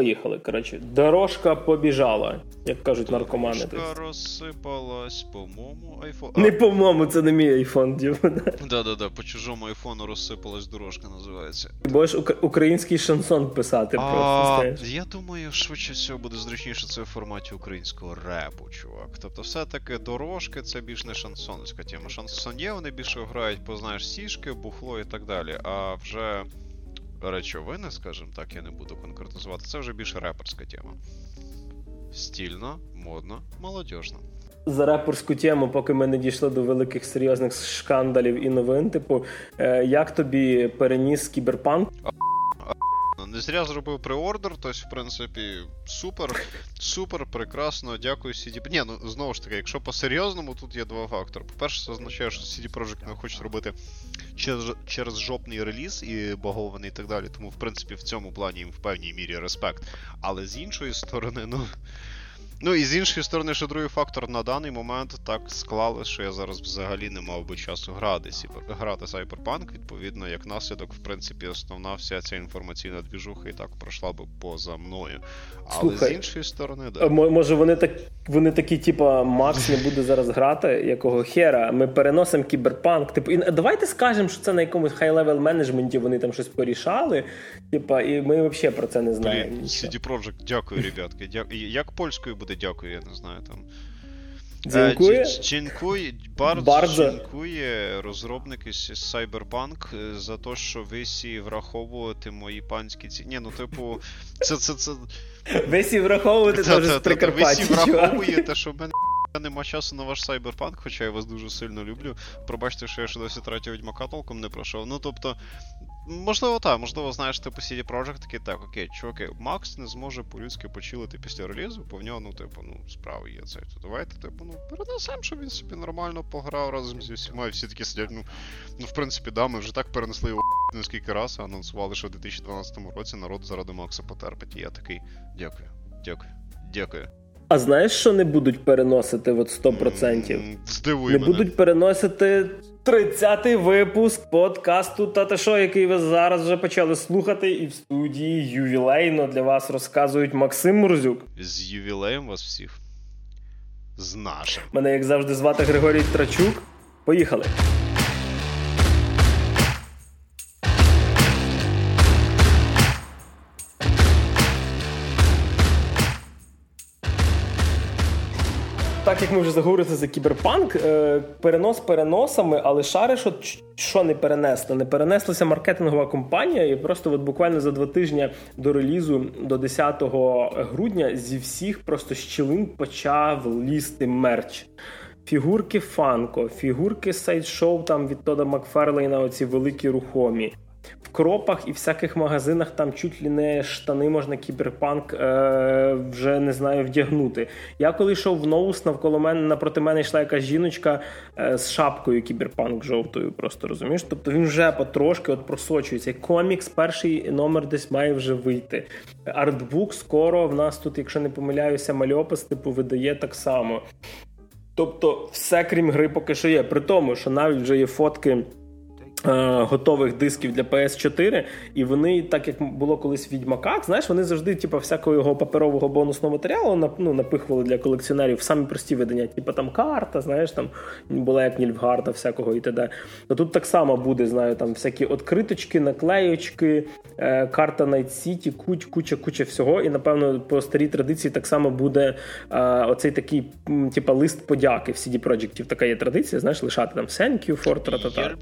Поїхали. Коротше, дорожка побіжала, як кажуть наркомани. Дорожка розсипалась, по-моєму, айфон. Не по-моєму, це не мій айфон, Діма. Да-да-да, по чужому айфону розсипалась дорожка, називається. Ти будеш ук- український шансон писати просто. Знаєш. я думаю, швидше всього буде зручніше це в форматі українського репу, чувак. Тобто, все-таки дорожки це більш не шансонська тема. Шансонє вони більше грають по знаєш сішки, бухло і так далі. А вже речовини, скажімо так, я не буду конкретизувати, це вже більше реперська тема. Стільно, модно, молодіжно. За реперську тему, поки ми не дійшли до великих серйозних шкандалів і новин, типу, е, як тобі переніс кіберпанк? Не зря зробив преордер, тось, в принципі, супер, супер, прекрасно, дякую CD. Ні, ну знову ж таки, якщо по-серйозному, тут є два фактори. По-перше, це означає, що CD Projekt не хочуть робити через, через жопний реліз і багований і так далі. Тому, в принципі, в цьому плані їм в певній мірі респект. Але з іншої сторони, ну. Ну і з іншої сторони, ще другий фактор на даний момент так склали, що я зараз взагалі не мав би часу грати, грати в Cyberpunk. Відповідно, як наслідок, в принципі, основна вся ця інформаційна двіжуха і так пройшла би поза мною. Але Слухай, з іншої сторони, да. Може, вони так вони такі, типа, Макс не буде зараз грати, якого хера. Ми переносимо кіберпанк. Типу, і давайте скажемо, що це на якомусь high-level менеджменті вони там щось порішали. Типа, і ми взагалі про це не знаємо. CD Projekt, дякую, ребятки. Дя... Як польською буде дякую, я не знаю там. Дзінкує? Е, Дзінкує, Bardzo. дзінкує розробники з Cyberpunk е, за те, що ви всі враховуєте мої панські ці. Ні, ну типу, це це це. Ви всі враховуєте Та- теж з та, Ви Прикарпаття. всі враховуєте, що в мене нема часу на ваш Cyberpunk, хоча я вас дуже сильно люблю. Пробачте, що я ще досі третього відьмака толком не пройшов. Ну тобто. Можливо, так, можливо, знаєш, типу CD Projekt такий, так, окей, чуваки, Макс не зможе по-людськи почилити після релізу, бо в нього, ну, типу, ну, справи є це. То давайте, типу, ну, перенесемо, щоб він собі нормально пограв разом зі всіма, і всі такі сидять, ну, ну, в принципі, да, ми вже так перенесли його нескільки разів, анонсували, що в 2012 році народ заради Макса потерпить. І я такий, дякую, дякую, дякую. А знаєш, що не будуть переносити от 100%? М, Здивуй Не мене. будуть переносити 30-й випуск подкасту Тата Шо, який ви зараз вже почали слухати, і в студії ювілейно для вас розказують Максим Мурзюк. З ювілеєм вас всіх. З нашим. Мене, як завжди, звати Григорій Трачук. Поїхали. Так як ми вже заговорили за кіберпанк, е, перенос переносами, але шариш, от що не перенесли? Не перенеслася маркетингова компанія, і просто от буквально за два тижні до релізу, до 10 грудня, зі всіх просто щілин почав лізти мерч. Фігурки Фанко, фігурки сайт-шоу там від Тода Макферлейна, оці великі рухомі. В кропах і всяких магазинах там чуть ли не штани можна кіберпанк е, вже не знаю вдягнути. Я коли йшов в Ноус, навколо мене напроти мене йшла якась жіночка е, з шапкою кіберпанк жовтою, просто розумієш? Тобто він вже потрошки от просочується. Комікс, перший номер десь має вже вийти. Артбук скоро в нас тут, якщо не помиляюся, мальопис типу видає так само. Тобто, все крім гри поки що є. При тому, що навіть вже є фотки. Е, Готових дисків для PS4, і вони, так як було колись в відьмаках, знаєш, вони завжди, типу, всякого його паперового бонусного матеріалу ну, напихували для колекціонерів самі прості видання, типу там карта, знаєш, там була як Нільфгарда, всякого і т.д. То тут так само буде, знаю, там всякі откриточки, наклеючки, е, карта Night City, куч, куча, куча всього. І напевно по старій традиції так само буде е, оцей такий, типу, лист подяки в CD Projekt. Така є традиція, знаєш, лишати там thank you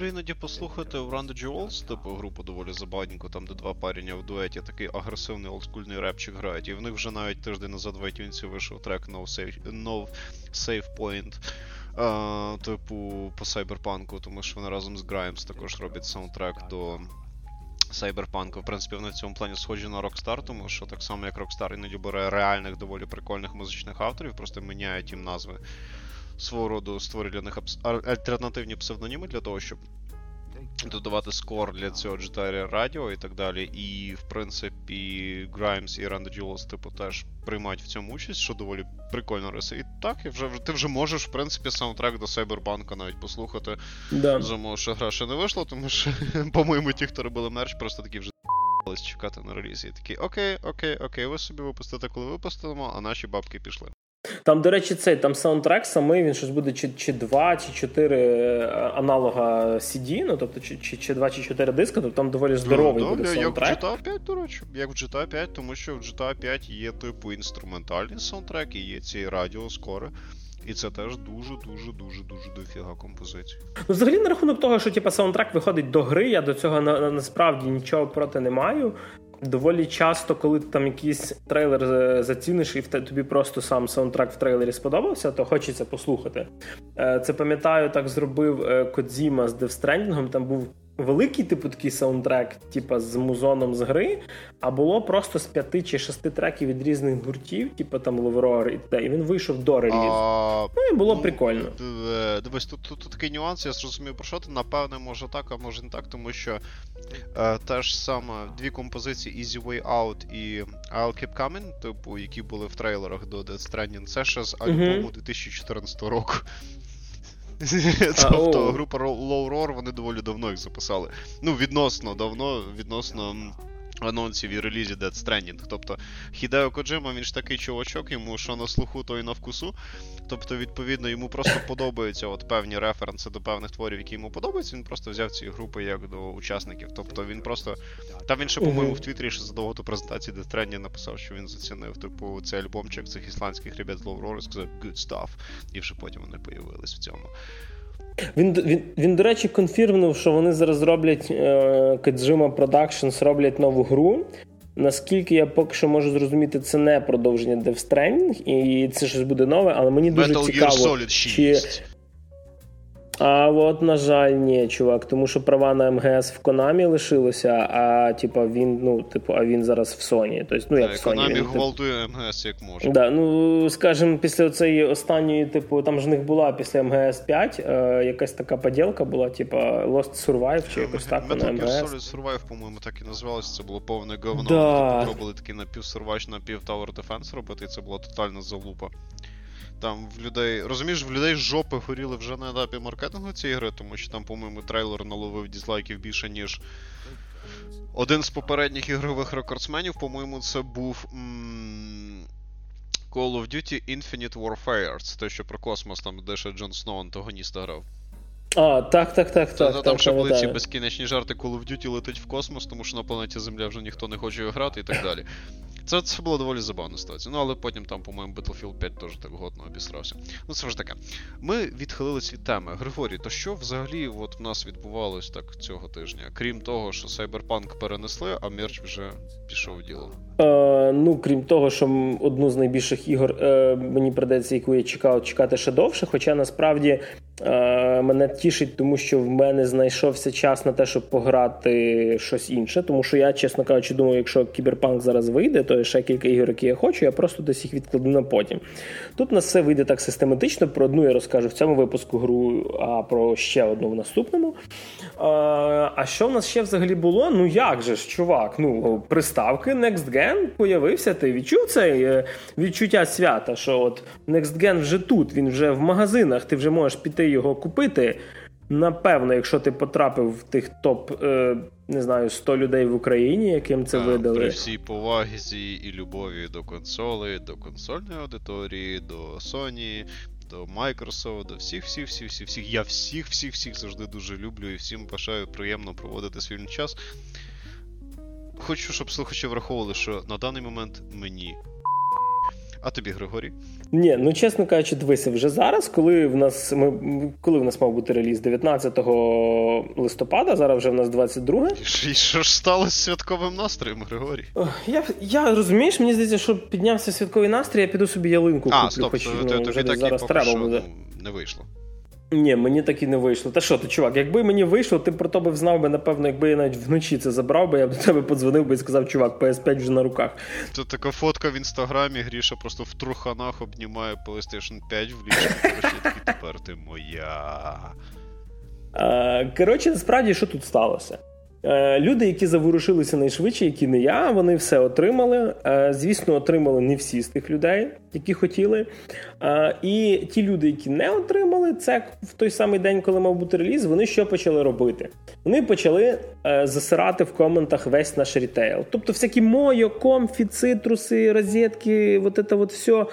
іноді послухати в Run Jewels, типу групу доволі забавненьку, там де два парення в дуеті, такий агресивний олдскульний репчик грають. І в них вже навіть тиждень назад в iTunes вийшов трек No Save, no Save Point. е, типу, по Cyberpunk, тому що вони разом з Grimes також роблять саундтрек до Cyberpunk. В принципі, вони в цьому плані схожі на Rockstar, тому що так само як Rockstar іноді бере реальних доволі прикольних музичних авторів, просто міняють їм назви свого роду створює для них абс- альтернативні псевдоніми для того, щоб додавати скор для цього GTR радіо і так далі. І, в принципі, Grimes і Randy Jules, типу, теж приймають в цьому участь, що доволі прикольно риси. І так, і вже, ти вже можеш, в принципі, саундтрек до Cyberpunk навіть послухати. Да. Замов, що гра ще не вийшла, тому що, по-моєму, ті, хто робили мерч, просто такі вже чекати на релізі. І такі, окей, окей, окей, ви собі випустите, коли випустимо, а наші бабки пішли. Там, до речі, цей там саундтрек самий, він щось буде чи чи два, чи чотири е, аналога CD, ну тобто чи чи, чи два, чи чотири диска, тобто там доволі здоровий ну, буде саундтрек. Як в GTA 5, до речі, як в GTA 5, тому що в GTA 5 є типу інструментальний саундтрек і є ці радіоскори. І це теж дуже-дуже дуже дуже дофіга композицій. Ну, взагалі, на рахунок того, що типу, саундтрек виходить до гри, я до цього на, насправді нічого проти не маю. Доволі часто, коли ти там якийсь трейлер заціниш, і тобі просто сам саундтрек в трейлері сподобався, то хочеться послухати. Е, це пам'ятаю, так зробив е, Кодзіма з Stranding, Там був великий, типу, такий саундтрек, типу, з музоном з гри, а було просто з п'яти чи шести треків від різних гуртів, типу там Ловерор і те. І він вийшов до релізу. Ну і було ну, прикольно. Е, дивись, тут, тут такий нюанс, я зрозумів про що ти. Напевне, може так, а може не так, тому що е, та ж саме дві композиції Easy Way Out і I'll Keep Coming, типу, які були в трейлерах до Death Stranding, це ще з альбому uh-huh. 2014 року. Тобто група Low Roar, вони доволі давно їх записали. Ну, відносно давно, відносно анонсів і релізі Death Stranding. Тобто Хідео Коджима, він ж такий чувачок, йому що на слуху, то і на вкусу. Тобто, відповідно, йому просто подобаються от певні референси до певних творів, які йому подобаються. Він просто взяв ці групи як до учасників. Тобто він просто. Там він ще, по-моєму, в Твіттері ще задовго до презентації Death Stranding написав, що він зацінив типу цей альбомчик цих ісландських ребят з і сказав good stuff. І вже потім вони появились в цьому. Він, він, він, до речі, конфірмнув, що вони зараз роблять е, Kojima Productions роблять нову гру. Наскільки я поки що можу зрозуміти, це не продовження Death Stranding, і це щось буде нове, але мені дуже Metal цікаво. Gear Solid 6. чи а от, на жаль, ні, чувак, тому що права на МГС в Конамі лишилося, а типа він, ну, типу, а він зараз в Sony. Тобто, ну, як в Sony. Конамі він, гвалтує МГС як може. Да, ну, скажімо, після цієї останньої, типу, там ж в них була після МГС 5 е, якась така поділка була, типа Lost Survive чи якось так на МГС. Metal Solid Survive, по-моєму, так і називалося. Це було повне говно. Да. Вони робили такий напів Survive, напів Tower Defense робити, і це була тотальна залупа. Там в людей. Розумієш, в людей жопи горіли вже на етапі маркетингу цієї гри, тому що там, по-моєму, трейлер наловив дізлайків більше, ніж. Один з попередніх ігрових рекордсменів, по-моєму, це був. М- Call of Duty Infinite Warfare. Це те, що про космос, там, де ще Джон Сноу антагоніста грав. А, так, так, так. Та, так, Там ще були ці безкінечні жарти Call of Duty летить в космос, тому що на планеті Земля вже ніхто не хоче грати і так далі. Це це було доволі забавна ситуація. Ну, але потім там, по-моєму, Battlefield 5 теж так годно обісрався. Ну, це ж таке. Ми відхилились від теми. Григорій, то що взагалі от в нас відбувалось так цього тижня? Крім того, що Cyberpunk перенесли, а мерч вже пішов в діло. Е, Ну, крім того, що одну з найбільших ігор е, мені придеться, яку я чекав, чекати ще довше. Хоча насправді мене тішить, тому що в мене знайшовся час на те, щоб пограти щось інше. Тому що я, чесно кажучи, думаю, якщо кіберпанк зараз вийде, то ще кілька ігор, які я хочу, я просто десь їх відкладу на потім. Тут на все вийде так систематично. Про одну я розкажу в цьому випуску гру, а про ще одну в наступному. А, а що в нас ще взагалі було? Ну як же ж, чувак? Ну, приставки Next Gen Gen появився, ти відчув це е, відчуття свята, що от Next Gen вже тут, він вже в магазинах, ти вже можеш піти його купити. Напевно, якщо ти потрапив в тих топ, е, не знаю, 100 людей в Україні, яким це а, видали. При всій повазі і любові до консолей, до консольної аудиторії, до Sony, до Microsoft, до всіх, всіх, всіх, всіх, всіх. Я всіх, всіх, всіх завжди дуже люблю і всім бажаю приємно проводити свій час. Хочу, щоб слухачі враховували, що на даний момент мені. А тобі, Григорій? Ні, ну чесно кажучи, дивися, вже зараз, коли в нас ми коли в нас мав бути реліз 19 листопада, зараз вже в нас 22. І що ж стало з святковим настроєм, Григорій? Я я розумієш, мені здається, що піднявся святковий настрій, я піду собі ялинку а, куплю, стоп, хоч ну, тобі так зараз треба буде. Ну, не вийшло. Ні, мені так і не вийшло. Та що ти, чувак, якби мені вийшло, ти про то би знав би, напевно, якби я навіть вночі це забрав, би я б до тебе подзвонив би і сказав, чувак, PS5 вже на руках. Тут така фотка в інстаграмі, Гріша просто в труханах обнімає PlayStation 5 в такий, тепер ти моя. Коротше, насправді, що тут сталося? Е, люди, які заворушилися найшвидше, які не я, вони все отримали. Е, звісно, отримали не всі з тих людей, які хотіли. Е, і ті люди, які не отримали, це в той самий день, коли мав бути реліз, вони що почали робити? Вони почали засирати в коментах весь наш рітейл. Тобто, всякі Мойо, Комфі, Цитруси, Розетки, вот це от все.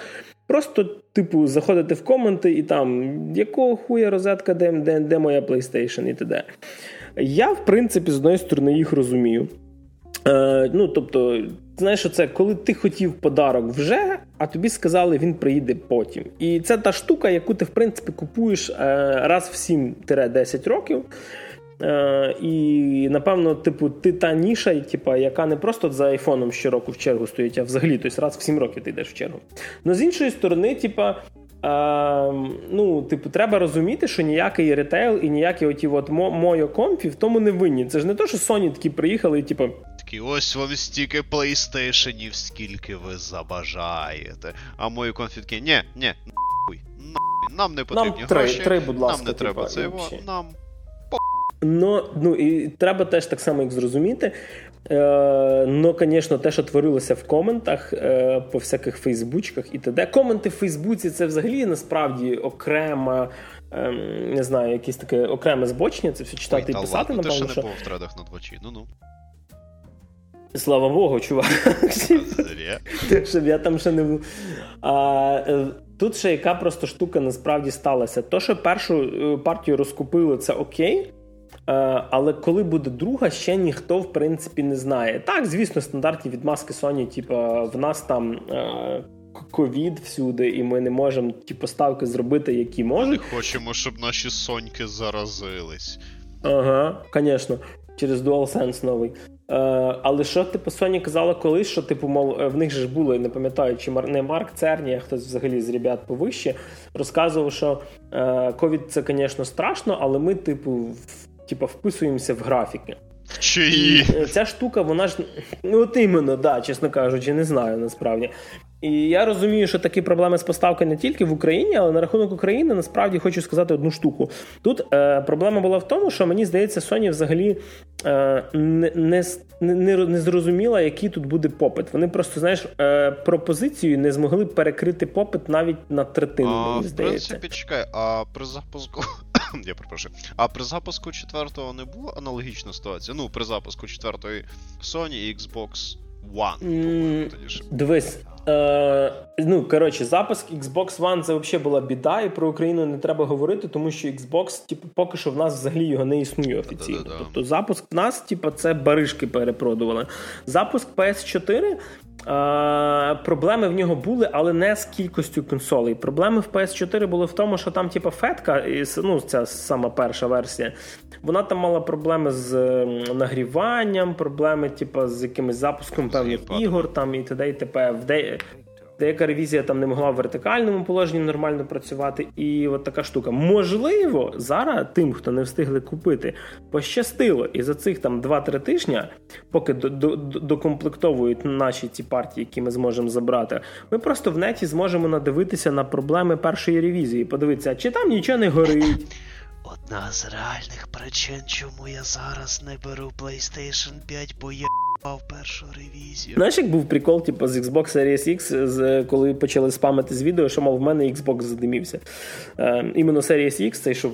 Просто, типу, заходити в коменти і там, якого хуя розетка, де де, де моя PlayStation і т.д. Я, в принципі, з одної сторони їх розумію. Е, Ну, тобто, знаєш, це коли ти хотів подарок вже, а тобі сказали, він приїде потім. І це та штука, яку ти, в принципі, купуєш е, раз в 7-10 років. Е, І, напевно, типу, ти та ніша, типу, яка не просто за айфоном щороку в чергу стоїть, а взагалі тобто раз в 7 років ти йдеш в чергу. Ну, з іншої сторони, типу, ну, типу, треба розуміти, що ніякий ретейл і ніякі оті от Мойо, Комфі в тому не винні. Це ж не то, що Sony такі приїхали і типу. Такі, ось вам стільки плейстейшенів, скільки ви забажаєте. А Мойо, Комфі такі, ні, ні, нахуй, нахуй, нам не потрібні нам гроші. Три, три, будь ласка, нам не типу, треба це, нам Ну, ну і треба теж так само їх зрозуміти. Е, Ну, звісно, те, що творилося в коментах е, по всяких фейсбучках і т.д. Коменти в Фейсбуці це взагалі насправді окрема, е, не знаю, якесь таке окреме збочення, це все читати Ой, і писати. Ладно, напевно, ти ще не був в тредах на двочі, ну-ну. Слава Богу, чувак. Щоб я там ще не був. А, е, Тут ще яка просто штука насправді сталася. То, що першу е, партію розкупили, це окей. Е, але коли буде друга, ще ніхто в принципі не знає. Так, звісно, стандартні відмазки Sony, типу, в нас там. Е, ковід всюди, і ми не можемо ті поставки зробити, які можуть. Ми хочемо, щоб наші соньки заразились. Ага, звісно, через DualSense новий. Е, Але що, типу, Sony казала колись, що типу, мов, в них же ж було, не пам'ятаю, чи не Марк Церні, а хтось взагалі з ребят повище, розказував, що ковід це, звісно, страшно, але ми, типу, типа, вписуємося в графіки. Чиї? І Ця штука, вона ж ну от іменно, да, чесно кажучи, не знаю насправді. І я розумію, що такі проблеми з поставкою не тільки в Україні, але на рахунок України насправді хочу сказати одну штуку. Тут е, проблема була в тому, що мені здається, Sony взагалі е, не не, не, не зрозуміла, який тут буде попит. Вони просто знаєш е, пропозицію не змогли перекрити попит навіть на третину. А, мені здається. В принципі, чекай, а при запуску. Я перепрошую. А при запуску четвертого не було аналогічна ситуація? Ну, при запуску четвертої Sony і Xbox One. Дивись. Е, Ну, коротше, запуск Xbox One це взагалі була біда, і про Україну не треба говорити, тому що Xbox, типу, поки що в нас взагалі його не існує офіційно. Тобто запуск в нас, типу, це баришки перепродували. Запуск PS4 Проблеми в нього були, але не з кількістю консолей. Проблеми в PS4 були в тому, що там, типу, фетка, ну, ця сама перша версія, вона там мала проблеми з нагріванням, проблеми, типу, з якимось запуском певних ігор там і т.д. і т.п. Деяка ревізія там не могла в вертикальному положенні нормально працювати, і от така штука. Можливо, зараз тим, хто не встигли купити, пощастило, і за цих там 2-3 тижня, поки докомплектовують наші ці партії, які ми зможемо забрати, ми просто в неті зможемо надивитися на проблеми першої ревізії. Подивитися, чи там нічого не горить. Одна з реальних причин, чому я зараз не беру PlayStation 5, бо я першу ревізію. Знаєш, як був прикол, типу, з Xbox Series X, з, коли почали спамити з відео, що мов в мене Xbox задимівся. Е, іменно Series X, цей що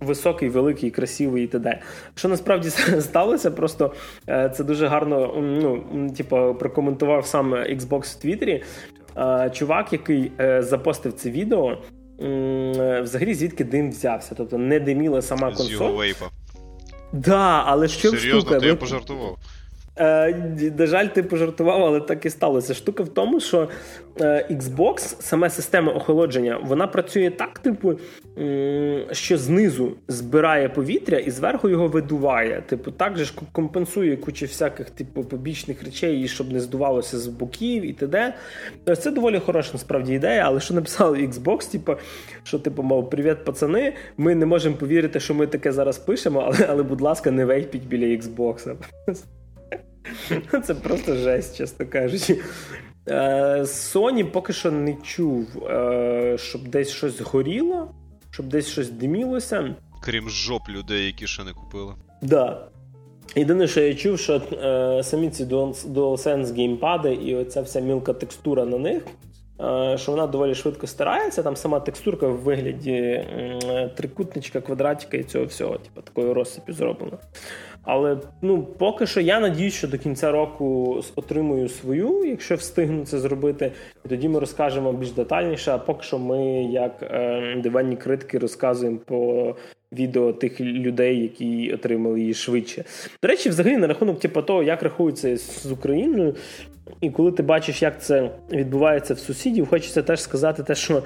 високий, великий, красивий і т.д. Що насправді сталося, просто е, це дуже гарно ну, типу, прокоментував сам Xbox в Твіттері. Е, чувак, який е, запостив це відео. Взагалі, звідки дим взявся, тобто не диміла сама консоль. З його вейпа. Да, але що Серйозно, штука? Ти я пожартував. Е, на жаль, ти пожартував, але так і сталося. Штука в тому, що е, Xbox, саме система охолодження, вона працює так, типу, що знизу збирає повітря і зверху його видуває. Типу, так же ж компенсує кучу всяких типу побічних речей, щоб не здувалося з боків і т.д. Це доволі хороша насправді ідея, але що написали Xbox, типу, що типу, мов, привіт, пацани, ми не можемо повірити, що ми таке зараз пишемо, але, але будь ласка, не вейпіть біля Xbox. Це просто жесть, чесно кажучи. Е, Sony поки що не чув, е, щоб десь щось горіло, щоб десь щось димілося. Крім жоп людей, які ще не купили. Да. Єдине, що я чув, що е, самі ці DualSense геймпади і оця вся мілка текстура на них, е, що вона доволі швидко стирається. Там сама текстурка в вигляді е, трикутничка, квадратика і цього всього, типу, такої розсипі зроблена. Але ну, поки що я надіюсь, що до кінця року отримую свою, якщо встигну це зробити. І тоді ми розкажемо більш детальніше. А поки що ми, як е, диванні критики, розказуємо по відео тих людей, які отримали її швидше. До речі, взагалі на рахунок типу, того, як рахується з Україною. І коли ти бачиш, як це відбувається в сусідів, хочеться теж сказати, те, що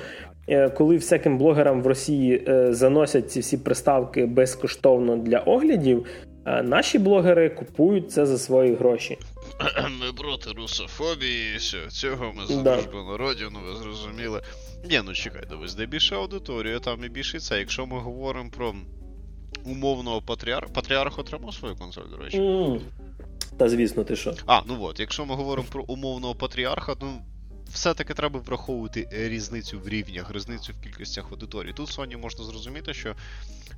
е, коли всяким блогерам в Росії е, заносять ці всі приставки безкоштовно для оглядів, наші блогери купують це за свої гроші. Ми проти русофобії, все, цього ми за да. дружбу народів, ну ви зрозуміли. Ні, ну чекай, дивись, де більше аудиторія, там і більше це. Якщо ми говоримо про умовного патріарха. Патріарх отримав свою консоль, до речі. Mm. Та звісно, ти що. А, ну от, якщо ми говоримо про умовного патріарха, ну все-таки треба враховувати різницю в рівнях, різницю в кількостях аудиторії. Тут Sony можна зрозуміти, що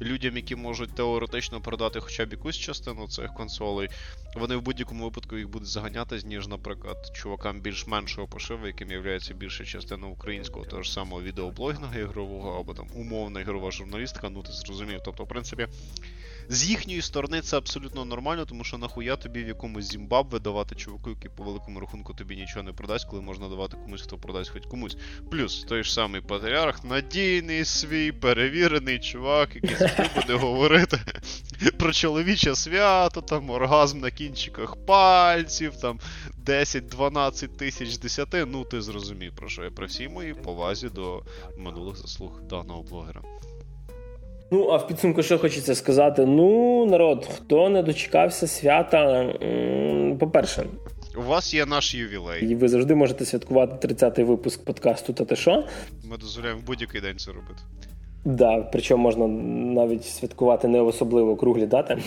людям, які можуть теоретично продати хоча б якусь частину цих консолей, вони в будь-якому випадку їх будуть заганяти, ніж, наприклад, чувакам більш меншого пошиву, яким є більша частина українського того ж самого відеоблогінгу ігрового, або там умовна ігрова журналістика, ну ти зрозумів. Тобто, в принципі. З їхньої сторони це абсолютно нормально, тому що нахуя тобі в якомусь Зімбабве давати чуваку, який по великому рахунку тобі нічого не продасть, коли можна давати комусь, хто продасть хоч комусь. Плюс той ж самий патріарх, надійний свій, перевірений чувак, який завжди буде говорити про чоловіче свято, там оргазм на кінчиках пальців, там 10-12 тисяч 10. Ну ти зрозумів, про що я при всій моїй повазі до минулих заслуг даного блогера. Ну, а в підсумку, що хочеться сказати? Ну, народ, хто не дочекався свята, по-перше, у вас є наш ювілей. І ви завжди можете святкувати 30-й випуск подкасту «Та те що?». Ми дозволяємо в будь-який день це робити. Так, да, причому можна навіть святкувати не особливо круглі дати.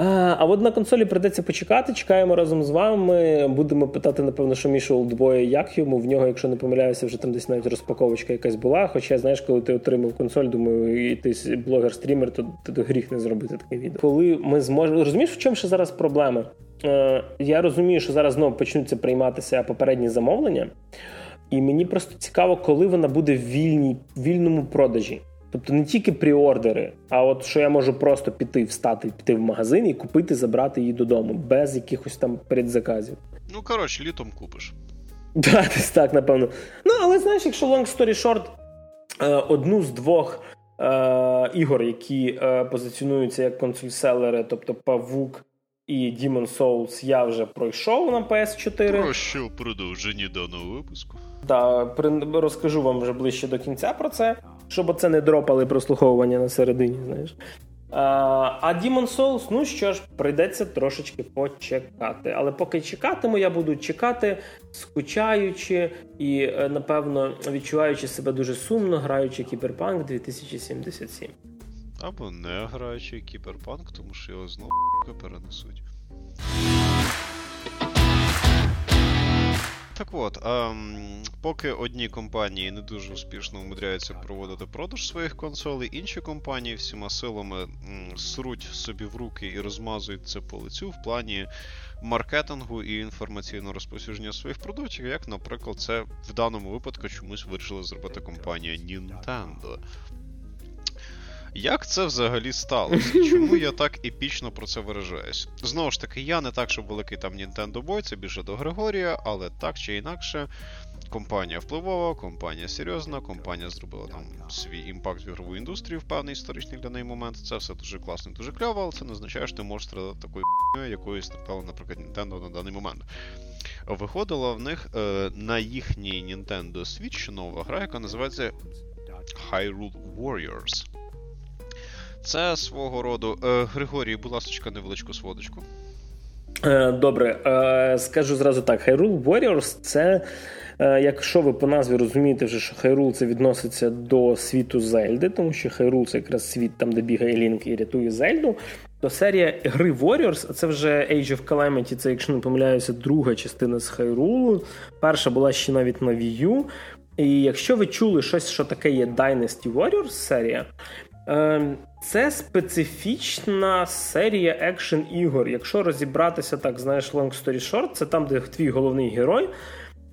А от на консолі придеться почекати. Чекаємо разом з вами. Будемо питати, напевно, що Мішу Олдбоя, як йому. В нього, якщо не помиляюся, вже там десь навіть розпаковочка якась була. Хоча, знаєш, коли ти отримав консоль, думаю, і ти блогер-стрімер, то ти до гріх не зробити таке відео. Коли ми зможемо. Розумієш, в чому ще зараз проблема? Е, Я розумію, що зараз знову почнуться прийматися попередні замовлення. І мені просто цікаво, коли вона буде в вільній, вільному продажі. Тобто не тільки пріордери, а от що я можу просто піти, встати, піти в магазин і купити, забрати її додому, без якихось там передзаказів. Ну, коротше, літом купиш. Да, десь так, напевно. Ну, але знаєш, якщо long story short, е, одну з двох е, ігор, які е, позиціонуються як консоль-селери, тобто Павук і Demon Souls, я вже пройшов на PS4. Про що продовження даного випуску? Так, розкажу вам вже ближче до кінця про це щоб оце не дропали прослуховування на середині, знаєш. А Demon Souls, ну що ж, прийдеться трошечки почекати. Але поки чекатиму, я буду чекати, скучаючи і, е, напевно, відчуваючи себе дуже сумно, граючи Кіберпанк 2077. Або не граючи Кіберпанк, тому що його знову перенесуть. Так от, ем, поки одні компанії не дуже успішно умудряються проводити продаж своїх консолей, інші компанії всіма силами м, сруть собі в руки і розмазують це по лицю в плані маркетингу і інформаційного розповсюдження своїх продуктів, як, наприклад, це в даному випадку чомусь вирішила зробити компанія Nintendo. Як це взагалі сталося? Чому я так епічно про це виражаюсь? Знову ж таки, я не так, що великий там Nintendo Boy, це більше до Григорія, але так чи інакше, компанія впливова, компанія серйозна, компанія зробила там свій імпакт в ігрову індустрію в певний історичний для неї момент. Це все дуже класно і дуже кльово, але це не означає, що ти можеш страдати такою х**ньою, якою страждала, наприклад, Nintendo на даний момент. Виходила в них е, на їхній Nintendo Switch нова гра, яка називається Hyrule Warriors. Це свого роду. Е, Григорій, будь ласка, невеличку сводочку. Е, добре, е, скажу зразу так: Hyrule Warriors це. Якщо ви по назві розумієте, вже, що Хайрул це відноситься до світу Зельди, тому що Хайрул це якраз світ там, де бігає Лінк і рятує Зельду, то серія гри Warriors, це вже Age of Calamity, це, якщо не помиляюся, друга частина з Хайрулу. Перша була ще навіть на Wii U. І якщо ви чули щось, що таке є Dynasty Warriors серія, це специфічна серія екшн ігор. Якщо розібратися так, знаєш, long story short, це там, де твій головний герой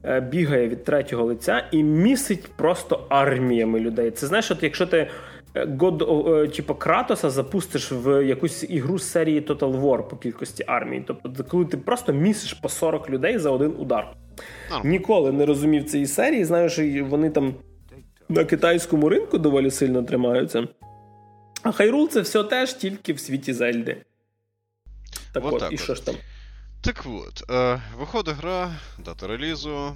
е, бігає від третього лиця і місить просто арміями людей. Це знаєш, от якщо ти е, God, е, типу, Кратоса запустиш в якусь ігру з серії Total War по кількості армії. Тобто, коли ти просто місиш по 40 людей за один удар. Ніколи не розумів цієї серії. Знаю, що вони там на китайському ринку доволі сильно тримаються. А Хайрул це все теж тільки в світі Зельди. Так от, от так і от. що ж там? Так от, е, виходить гра, дата релізу.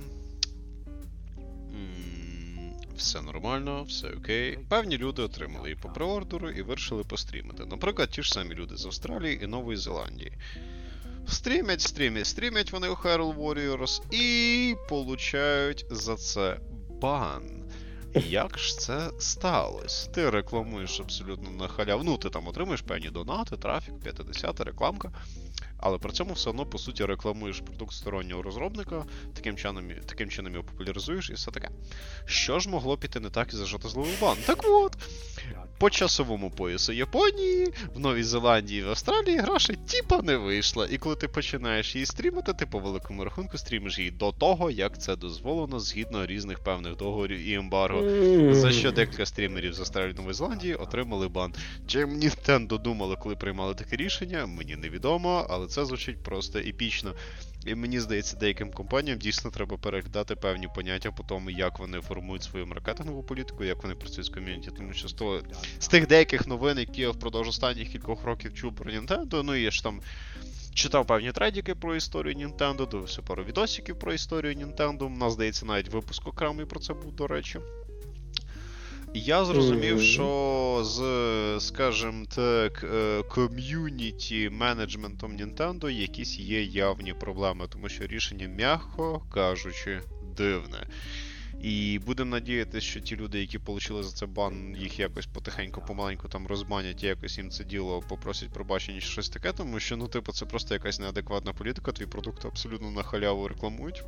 Все нормально, все окей. Певні люди отримали і по преордеру, і вирішили пострімити. Наприклад, ті ж самі люди з Австралії і Нової Зеландії. Стрімять, стрімять, стрімять вони у Hyrule Warriors і получають за це бан. Як ж це сталося? Ти рекламуєш абсолютно на халяву. Ну, ти там отримуєш певні донати, трафік, 50 рекламка. Але при цьому все одно, по суті, рекламуєш продукт стороннього розробника, таким чином таким чином його популяризуєш і все таке. Що ж могло піти не так і зажати жотозливий бан? Так от, по часовому поясу Японії, в Новій Зеландії в Австралії гра ще тіпа не вийшла. І коли ти починаєш її стрімити, ти по великому рахунку стрімиш її до того, як це дозволено згідно різних певних договорів і ембарго. За що декілька стрімерів з Австралії Нової Зеландії отримали бан. Чим Nintendo думали, коли приймали таке рішення, мені невідомо, але це звучить просто епічно. І мені здається, деяким компаніям дійсно треба переглядати певні поняття по тому, як вони формують свою маркетингову політику, як вони працюють з ком'юніті. Тому що з, тих деяких новин, які я впродовж останніх кількох років чув про Nintendo, ну я ж там читав певні тредіки про історію Nintendo, дивився пару відосиків про історію Nintendo. У нас здається, навіть випуск окремий про це був, до речі. Я зрозумів, що з, скажімо так, е, ком'юніті менеджментом Nintendo якісь є явні проблеми, тому що рішення, м'яко кажучи, дивне. І будемо надіятися, що ті люди, які отримали за це бан, їх якось потихеньку, помаленьку там розбанять, і якось їм це діло попросять пробачення чи щось таке, тому що, ну, типу, це просто якась неадекватна політика, твій продукт абсолютно на халяву рекламують.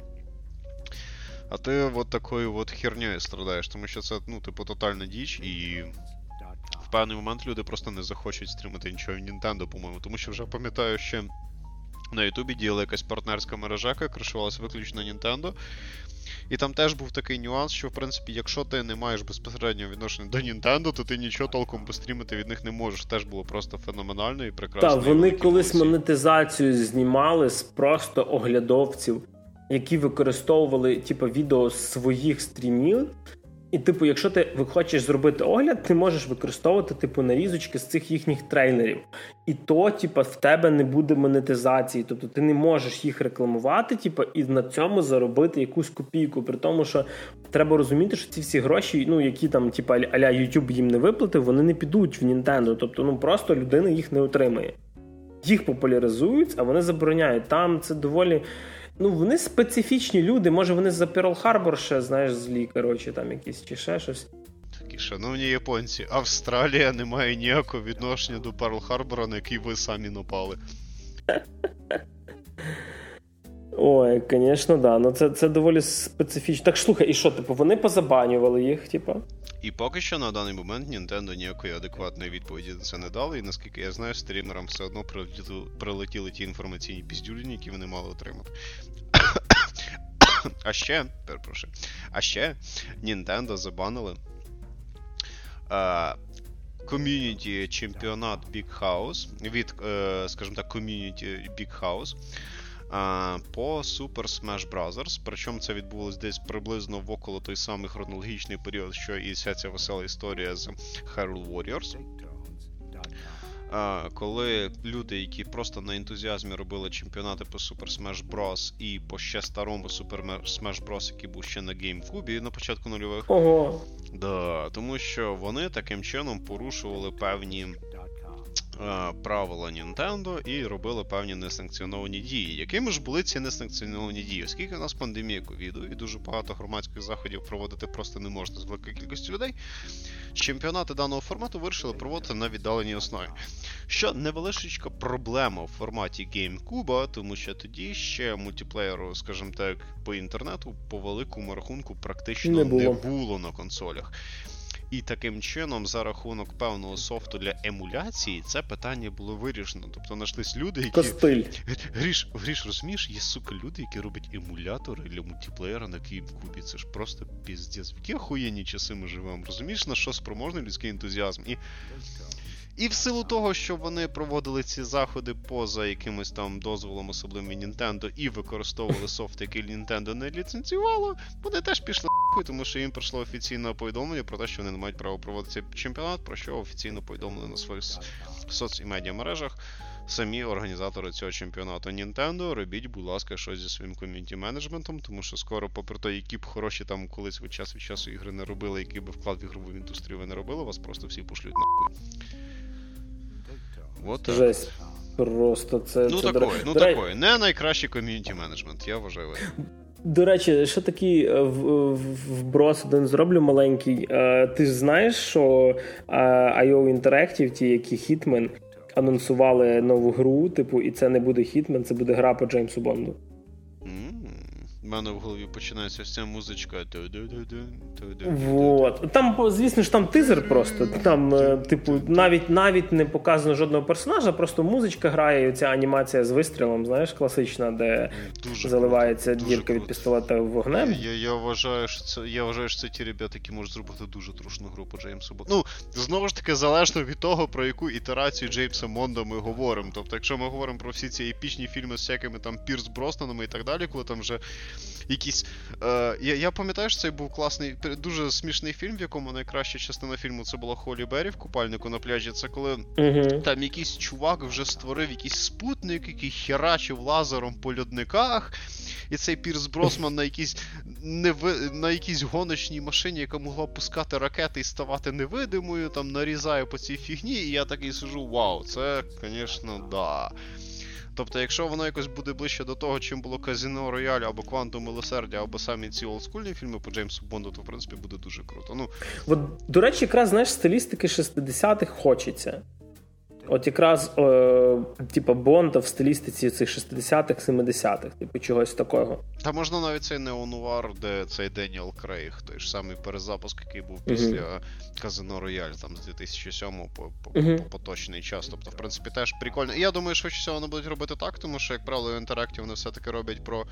А ти от такою от хернею страдаєш, тому що це, ну, типу, тотальна діч, і в певний момент люди просто не захочуть стримати нічого в Nintendo, по-моєму, тому що вже пам'ятаю, що на Ютубі діяла якась партнерська мережа, яка кришувалася виключно Nintendo. І там теж був такий нюанс, що в принципі, якщо ти не маєш безпосереднього відношення до Nintendo, то ти нічого толком пострімити від них не можеш. Теж було просто феноменально і прекрасно. Так, вони колись монетизацію знімали з просто оглядовців які використовували типу, відео з своїх стрімів. І, типу, якщо ти хочеш зробити огляд, ти можеш використовувати типу нарізочки з цих їхніх трейлерів. І то, типу, в тебе не буде монетизації. Тобто ти не можеш їх рекламувати, типу, і на цьому заробити якусь копійку. При тому, що треба розуміти, що ці всі гроші, ну які там, типу, аля YouTube їм не виплатив, вони не підуть в Nintendo. Тобто, ну просто людина їх не отримає. Їх популяризують, а вони забороняють. Там це доволі. Ну, вони специфічні люди, може вони за Перл Харбор ще, знаєш, злі, коротше, там якісь чи ще щось. Такі, шановні японці, Австралія не має ніякого відношення до Перл Харбора, на який ви самі напали. Ой, звісно, да. Ну це це доволі специфічно. Так слухай, і що, типу, вони позабанювали їх, типу? І поки що на даний момент Nintendo ніякої адекватної відповіді на це не дали, і наскільки я знаю, стрімерам все одно прилетіли, ті інформаційні піздюліні, які вони мали отримати. а ще, перепрошую, а ще Nintendo забанили ком'юніті чемпіонат Big House від, е, скажімо так, ком'юніті Big House по Super Smash Bros. Причому це відбулось десь приблизно в около той самий хронологічний період, що і вся ця весела історія з Hyrule Warriors. Коли люди, які просто на ентузіазмі робили чемпіонати по Super Smash Bros. і по ще старому Super Smash Bros., який був ще на GameCube на початку нульових. Ого. Да, Тому що вони таким чином порушували певні правила Nintendo і робили певні несанкціоновані дії. Якими ж були ці несанкціоновані дії? Оскільки у нас пандемія ковіду і дуже багато громадських заходів проводити просто не можна з великою кількістю людей, чемпіонати даного формату вирішили проводити на віддаленій основі. Що невеличка проблема в форматі GameCube, тому що тоді ще мультиплеєру, скажімо так, по інтернету по великому рахунку практично не було, не було на консолях. І таким чином, за рахунок певного софту для емуляції, це питання було вирішено. Тобто знайшлись люди, які. Костиль. Гріш, Гріш, розумієш, є сука люди, які роблять емулятори для мультиплеєра на GameCube. Це ж просто піздець. В які охуєнні часи ми живемо. Розумієш, на що спроможний людський ентузіазм? І і в силу того, що вони проводили ці заходи поза якимось там дозволом, особливо Nintendo, і використовували софт, який Nintendo не ліцензіювало, вони теж пішли нахуй, тому що їм прийшло офіційне повідомлення про те, що вони не мають права проводити цей чемпіонат, про що офіційно повідомили на своїх соц і медіа мережах. Самі організатори цього чемпіонату Nintendo, робіть, будь ласка, щось зі своїм ком'юніті менеджментом, тому що скоро, попри те, які б хороші там колись від час від часу ігри не робили, який би вклад в ігрову індустрію ви не робили, вас просто всі пошлють нахуй. Вот так. Жесть. Просто це. Ну це такої, ну такої. Не найкращий ком'юніті менеджмент, я вважаю. До речі, ще такий е, вброс один зроблю маленький. Е, ти ж знаєш, що е, IO Interactive, ті, які Hitman, анонсували нову гру, типу, і це не буде Hitman, це буде гра по Джеймсу Бонду. Мене в голові починається ось ця музичка. Вот. Там, звісно ж, там тизер просто. Там, е, типу, навіть навіть не показано жодного персонажа, просто музичка грає, і ця анімація з вистрілом, знаєш, класична, де дуже заливається круто, дірка дуже від пістолета вогнем. Я я, вважаю, що це я вважаю, що це ті ребята, які можуть зробити дуже трушну групу Джеймсу Бонда. Ну, знову ж таки, залежно від того, про яку ітерацію Джеймса Монда ми говоримо. Тобто, якщо ми говоримо про всі ці епічні фільми з всякими там Пірс Броснанами і так далі, коли там вже якісь. Е, Я я пам'ятаю, що цей був класний, дуже смішний фільм, в якому найкраща частина фільму це була Холі Беррі в купальнику на пляжі. Це коли там якийсь чувак вже створив якийсь спутник, який херачив лазером по льодниках. І цей Пірс Бросман на якійсь неви... на якійсь гоночній машині, яка могла пускати ракети і ставати невидимою, там нарізає по цій фігні, і я такий сижу: вау, це, звісно, да. Тобто, якщо воно якось буде ближче до того, чим було Казіно Рояль або Квантум Милосердя, або самі ці олдскульні фільми по Джеймсу Бонду, то в принципі буде дуже круто. Ну, От, До речі, якраз знаєш, стилістики 60-х хочеться. От якраз е, типу, Бонда в стилістиці цих 60-х, 70-х, типу чогось такого. Та можна навіть цей неонуар, де цей Деніел Крейг, той ж самий перезапуск, який був після uh-huh. Казино Рояль там з 2007 по, по, по поточний час. Тобто, в принципі, теж прикольно. І я думаю, що всього вони будуть робити так, тому що, як правило, інтерактів вони все-таки роблять про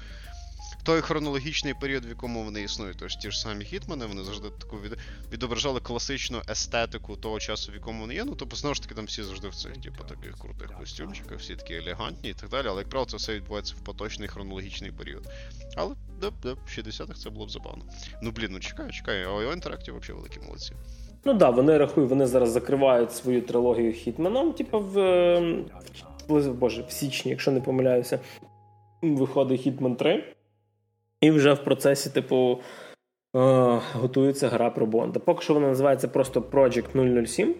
той хронологічний період, в якому вони існують. Тож ті ж самі хітмани, вони завжди таку від... відображали класичну естетику того часу, в якому вони є. Ну, тобто, знову ж таки, там всі завжди в цих, типу, таких крутих костюмчиках, всі такі елегантні і так далі. Але, як правило, це все відбувається в поточний хронологічний період. Але да, да, в 60-х це було б забавно. Ну, блін, ну чекаю, чекаю, а Interactive взагалі великі молодці. Ну да, вони рахують, вони зараз закривають свою трилогію Хітменом, типу, в, в Боже, в січні, якщо не помиляюся, виходить Хітмен 3. І вже в процесі, типу, е, готується гра про Бонда. Поки що вона називається просто Project 007.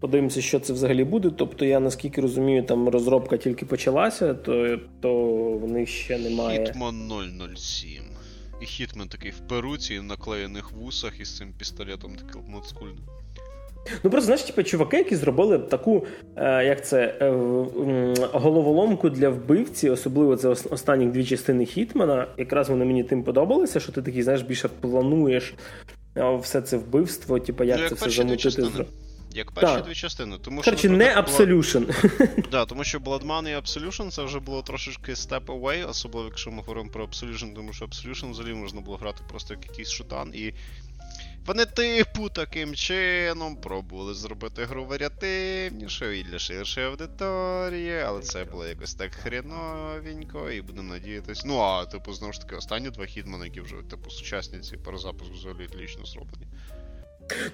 Подивимося, що це взагалі буде. Тобто, я наскільки розумію, там розробка тільки почалася, то то в них ще немає. Хітман 007. І Хітмен такий в перуці, і наклеєних вусах із цим пістолетом таким модскульним. Ну просто знаєш, типу, чуваки, які зробили таку, е, як це, е, головоломку для вбивці, особливо це останні дві частини Хітмана. Якраз вони мені тим подобалися, що ти такий, знаєш, більше плануєш е, все це вбивство, типу, як, ну, як це все замутити. Як перші так. дві частини. Тому Короче, що, не Absolution. Була... да, тому що Bloodman і Absolution це вже було трошечки step away, особливо якщо ми говоримо про Absolution, тому що Absolution взагалі можна було грати просто як якийсь шутан, і вони типу таким чином пробували зробити гру варіативнішою і для ширшої аудиторії, але це було якось так хреновенько, і будемо надіятись. Ну, а типу, знову ж таки, останні два хідмани, які вже типу сучасні ці перезапуск взагалі лічно зроблені.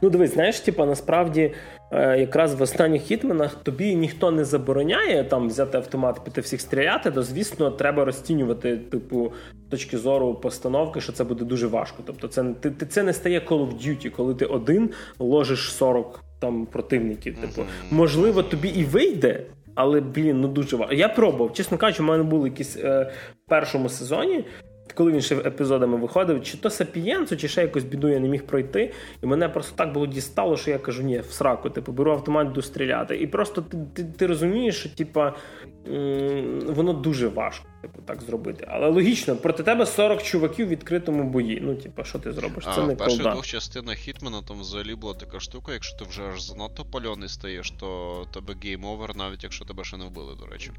Ну, дивись, знаєш, типа, насправді, е, якраз в останніх хітменах тобі ніхто не забороняє там взяти автомат, піти всіх стріляти, то звісно, треба розцінювати, типу, точки зору постановки, що це буде дуже важко. Тобто, це ти, ти це не стає Call of Duty, коли ти один ложиш 40 там противників. Типу, можливо, тобі і вийде. Але блін, ну дуже важко. Я пробував. Чесно кажучи, у мене були якісь е, в першому сезоні коли він ще епізодами виходив, чи то Сапієнцу, чи ще якось біду я не міг пройти. І мене просто так було дістало, що я кажу, ні, в сраку, типу, беру автомат до стріляти. І просто ти ти, ти розумієш, що типа, воно дуже важко. Типу, так зробити. Але логічно, проти тебе 40 чуваків в відкритому бої. Ну, типу, що ти зробиш? Це а, не в перших Call of Duty. двох частинах Хітмена там взагалі була така штука, якщо ти вже аж занадто пальоний стаєш, то тебе game over, навіть якщо тебе ще не вбили, до речі.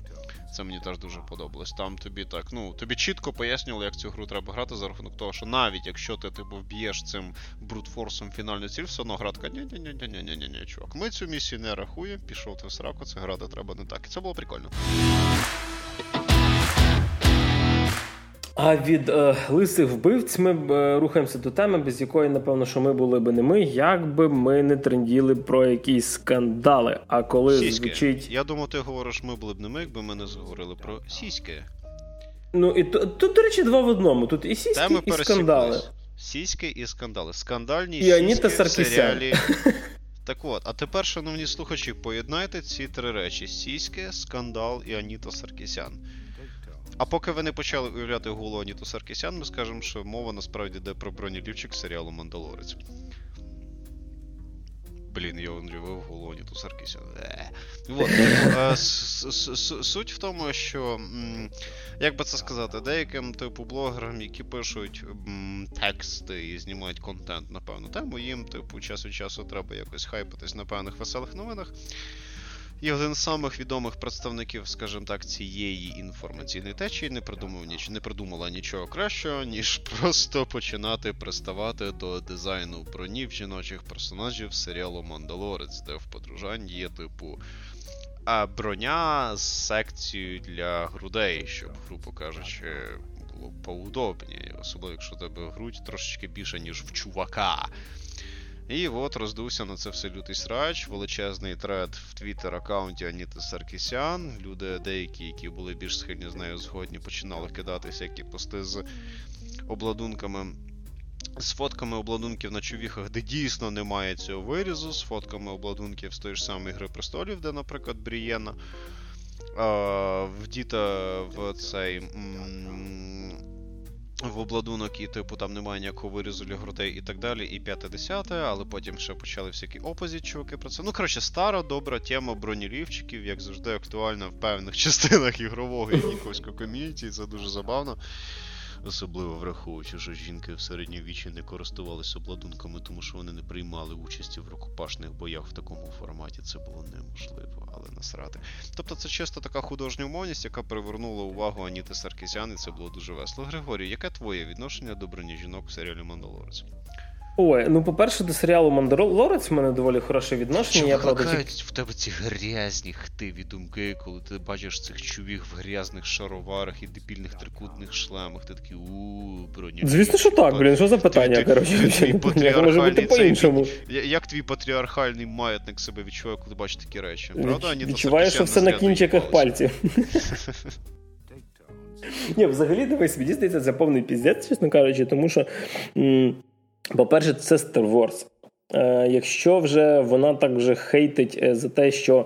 Це мені теж дуже подобалось. Там тобі так, ну, тобі чітко пояснювали, як цю гру треба грати за рахунок того, що навіть якщо ти типу вб'єш цим brute force-ом фінальну ціль, все одно гра така ні ні ні ні ні ні ні ні чувак. Ми цю місію не рахуємо, пішов ти в сраку, це грати треба не так. І це було прикольно. А від е, лисих вбивць ми е, рухаємося до теми, без якої, напевно, що ми були би не ми, як би ми не тренділи про якісь скандали. А коли Сіськи. звучить. Я думав, ти говориш, ми були б не ми, якби ми не заговорили про сіськи. Ну і тут, тут, до речі, два в одному. Тут і сіськи, Теми і скандали. Сіськи і скандали. Скандальні І сіськи в серіалі. Так от, а тепер, шановні слухачі, поєднайте ці три речі: сіськи, скандал і Аніта Саркісян. А поки ви не почали уявляти голову Аніту Саркісян, ми скажемо, що мова насправді йде про бронелівчик серіалу Мандалорець. Блін, я уявив голову Аніту Саркісян. Е. Вот. Е, Суть в тому, що. Як би це сказати, деяким типу блогерам, які пишуть тексти і знімають контент на певну тему, їм, типу, час від часу треба якось хайпатись на певних веселих новинах. І один з самих відомих представників, скажімо так, цієї інформаційної течії не придумав ніч, не придумала нічого кращого, ніж просто починати приставати до дизайну бронів жіночих персонажів серіалу Мандалорець, де в подружанні є, типу, а броня з секцією для грудей, щоб, грубо кажучи, було поудобніше, особливо якщо тебе грудь трошечки більше, ніж в чувака. І от роздувся на це все лютий срач, величезний тред в твіттер аккаунті Аніти Саркісян. Люди, деякі, які були більш схильні з нею згодні, починали кидати всякі пости з обладунками. З фотками обладунків на човіхах, де дійсно немає цього вирізу, з фотками обладунків з тої ж самої Гри престолів, де, наприклад, Брієна вдіта в цей. В обладунок, і, типу, там немає ніякого вирізу для грудей і так далі, і 5-10, але потім ще почали всякі опозі чуваки про це. Ну, коротше, стара, добра тема бронелівчиків, як завжди, актуальна в певних частинах ігрового і нікольського ком'юніті, це дуже забавно. Особливо враховуючи, що жінки в середньовіччі не користувалися обладунками, тому що вони не приймали участі в рукопашних боях в такому форматі. Це було неможливо, але насрати. Тобто це чисто така художня умовність, яка привернула увагу Аніти Саркізян, і це було дуже весело. Григорій, яке твоє відношення до броні жінок в серіалі Мандалорець? Ой, ну по-перше, до серіалу Мандалорець в мене доволі хороше відношення. Що Я правда в тебе ці грязні хтиві думки, коли ти бачиш цих чувіх в грязних шароварах і дебільних трикутних шлемах, ти такий у броні. Звісно, що так, блін, що за питання, коротше, може бути по-іншому. Як твій патріархальний маятник себе відчуває, коли бачить такі речі? Правда, Відч- Аніта Відчуваю, що все на кінчиках пальців. Ні, взагалі, дивись, мені здається, це повний піздець, чесно кажучи, тому що, м, по-перше, це Star Wars. Е, якщо вже вона так вже хейтить е, за те, що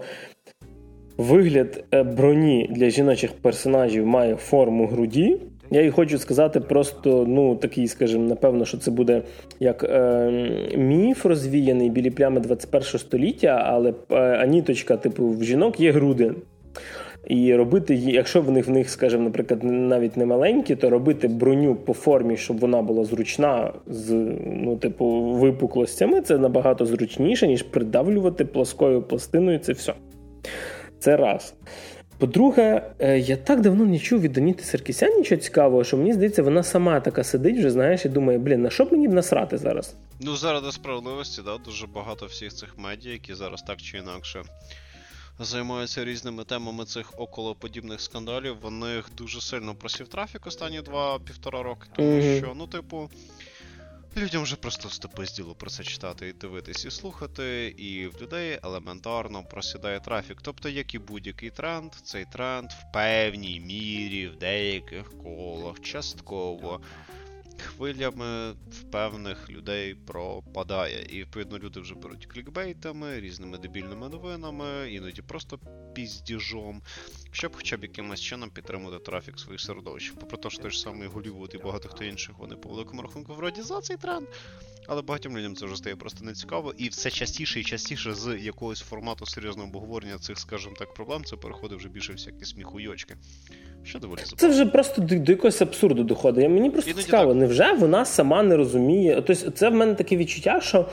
вигляд е, броні для жіночих персонажів має форму груді. Я їй хочу сказати просто, ну, такий, скажімо, напевно, що це буде як е, міф розвіяний білі плями 21 століття, але е, Аніточка, типу, в жінок є груди. І робити її, якщо в них в них, скажімо, наприклад, навіть не маленькі, то робити броню по формі, щоб вона була зручна з ну, типу, випуклостями, це набагато зручніше, ніж придавлювати плоскою пластиною. Це все. Це раз. По-друге, е, я так давно не чув від Аніти Саркісян нічого цікавого, що мені здається, вона сама така сидить вже, знаєш, і думає, блін, на що б мені б насрати зараз? Ну, заради справедливості, да, дуже багато всіх цих медіа, які зараз так чи інакше займаються різними темами цих околоподібних скандалів, в них дуже сильно просів трафік останні два-півтора роки, тому Мгм. що, ну, типу. Людям вже просто стопизділо про це читати і дивитись і слухати, і в людей елементарно просідає трафік. Тобто, як і будь-який тренд, цей тренд в певній мірі, в деяких колах, частково хвилями в певних людей пропадає. І відповідно люди вже беруть клікбейтами, різними дебільними новинами, іноді просто піздіжом, щоб хоча б якимось чином підтримувати трафік своїх середовищ. Попри те, що той ж самий Голлівуд і багато хто інших, вони по великому рахунку вроді за цей тренд. Але багатьом людям це вже стає просто нецікаво, і все частіше і частіше з якогось формату серйозного обговорення цих, скажімо так, проблем, це переходить вже більше всякі сміхуйочки. Що доволі Це вже просто до, до якогось абсурду доходить. Мені просто Іноді цікаво, так. невже вона сама не розуміє? Тобто, це в мене таке відчуття, що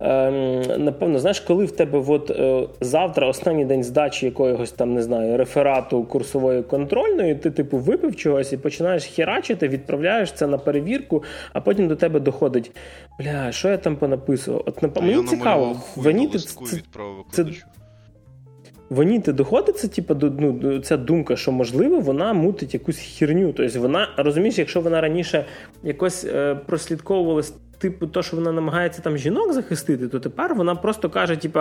е, напевно, знаєш, коли в тебе от, е, завтра останній день здачі якогось там не знаю реферату курсової контрольної, ти типу випив чогось і починаєш херачити, відправляєш це на перевірку, а потім до тебе доходить. Бля, що я там понаписував? От на мені цікаво, ваніти це, це, Ваніти доходиться, типу, до ну, ця думка, що можливо вона мутить якусь херню. Тобто вона розумієш, якщо вона раніше якось е, прослідковувалась, типу, то, що вона намагається там жінок захистити, то тепер вона просто каже: типу,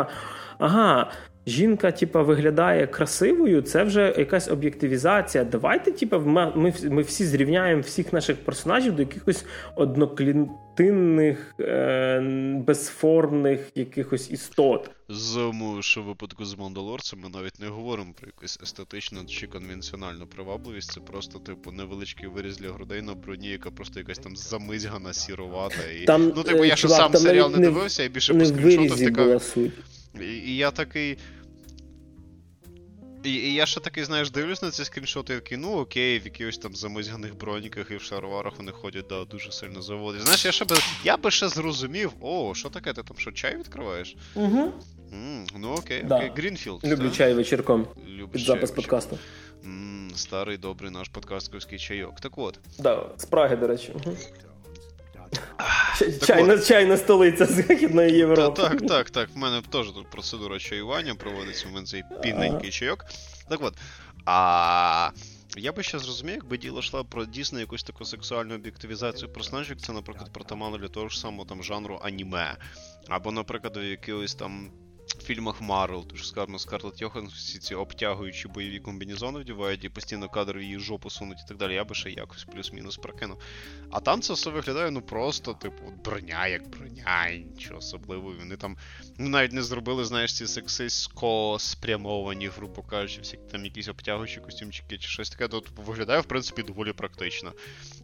ага, жінка, типу, виглядає красивою, це вже якась об'єктивізація. Давайте, типу, ми, ми всі зрівняємо всіх наших персонажів до якихось одноклітинних, е, безформних якихось істот. З що в випадку з Мандалорцем ми навіть не говоримо про якусь естетичну чи конвенціональну привабливість. Це просто, типу, невеличкий виріз для грудей на броні, яка просто якась там замизгана, сіровата. І... Там, ну, типу, я е, що сам серіал не дивився, і більше по скріншотах така. І, і я такий. І, і я ще такий, знаєш, дивлюсь на ці скріншоти, такий, ну окей, в якихось там замизганих броніках і в шароварах вони ходять, да, дуже сильно заводять. Знаєш, я ще би я би ще зрозумів, о, що таке, ти там що, чай відкриваєш? Угу. Mm, ну окей, да. окей, Грінфілд. Люблю та? чай вечірком. Під запис подкасту. М, Старий добрий наш подкастковський чайок. Так от. Да, з Праги, до речі. Чайна чайна столиця Західної Європи. Так, так, так. так. В мене теж тут процедура чаювання проводиться, в мене цей пінненький чайок. Так от. А. Я би ще зрозумів, якби діло йшло про дійсно якусь таку сексуальну об'єктивізацію персонажів, це, наприклад, притаманно для того ж самого там жанру аніме. Або, наприклад, якогось там фільмах Марвел, тож скажімо, Скарлет Йоханссон ці ці обтягуючі бойові комбінезони вдівають і постійно кадр її жопу сунуть і так далі. Я би ще якось плюс-мінус прокинув. А там це все виглядає, ну просто, типу, броня як броня, і нічого особливого. Вони там ну, навіть не зробили, знаєш, ці сексистсько спрямовані, грубо кажучи, всякі там якісь обтягуючі костюмчики чи щось таке, то виглядає, в принципі, доволі практично.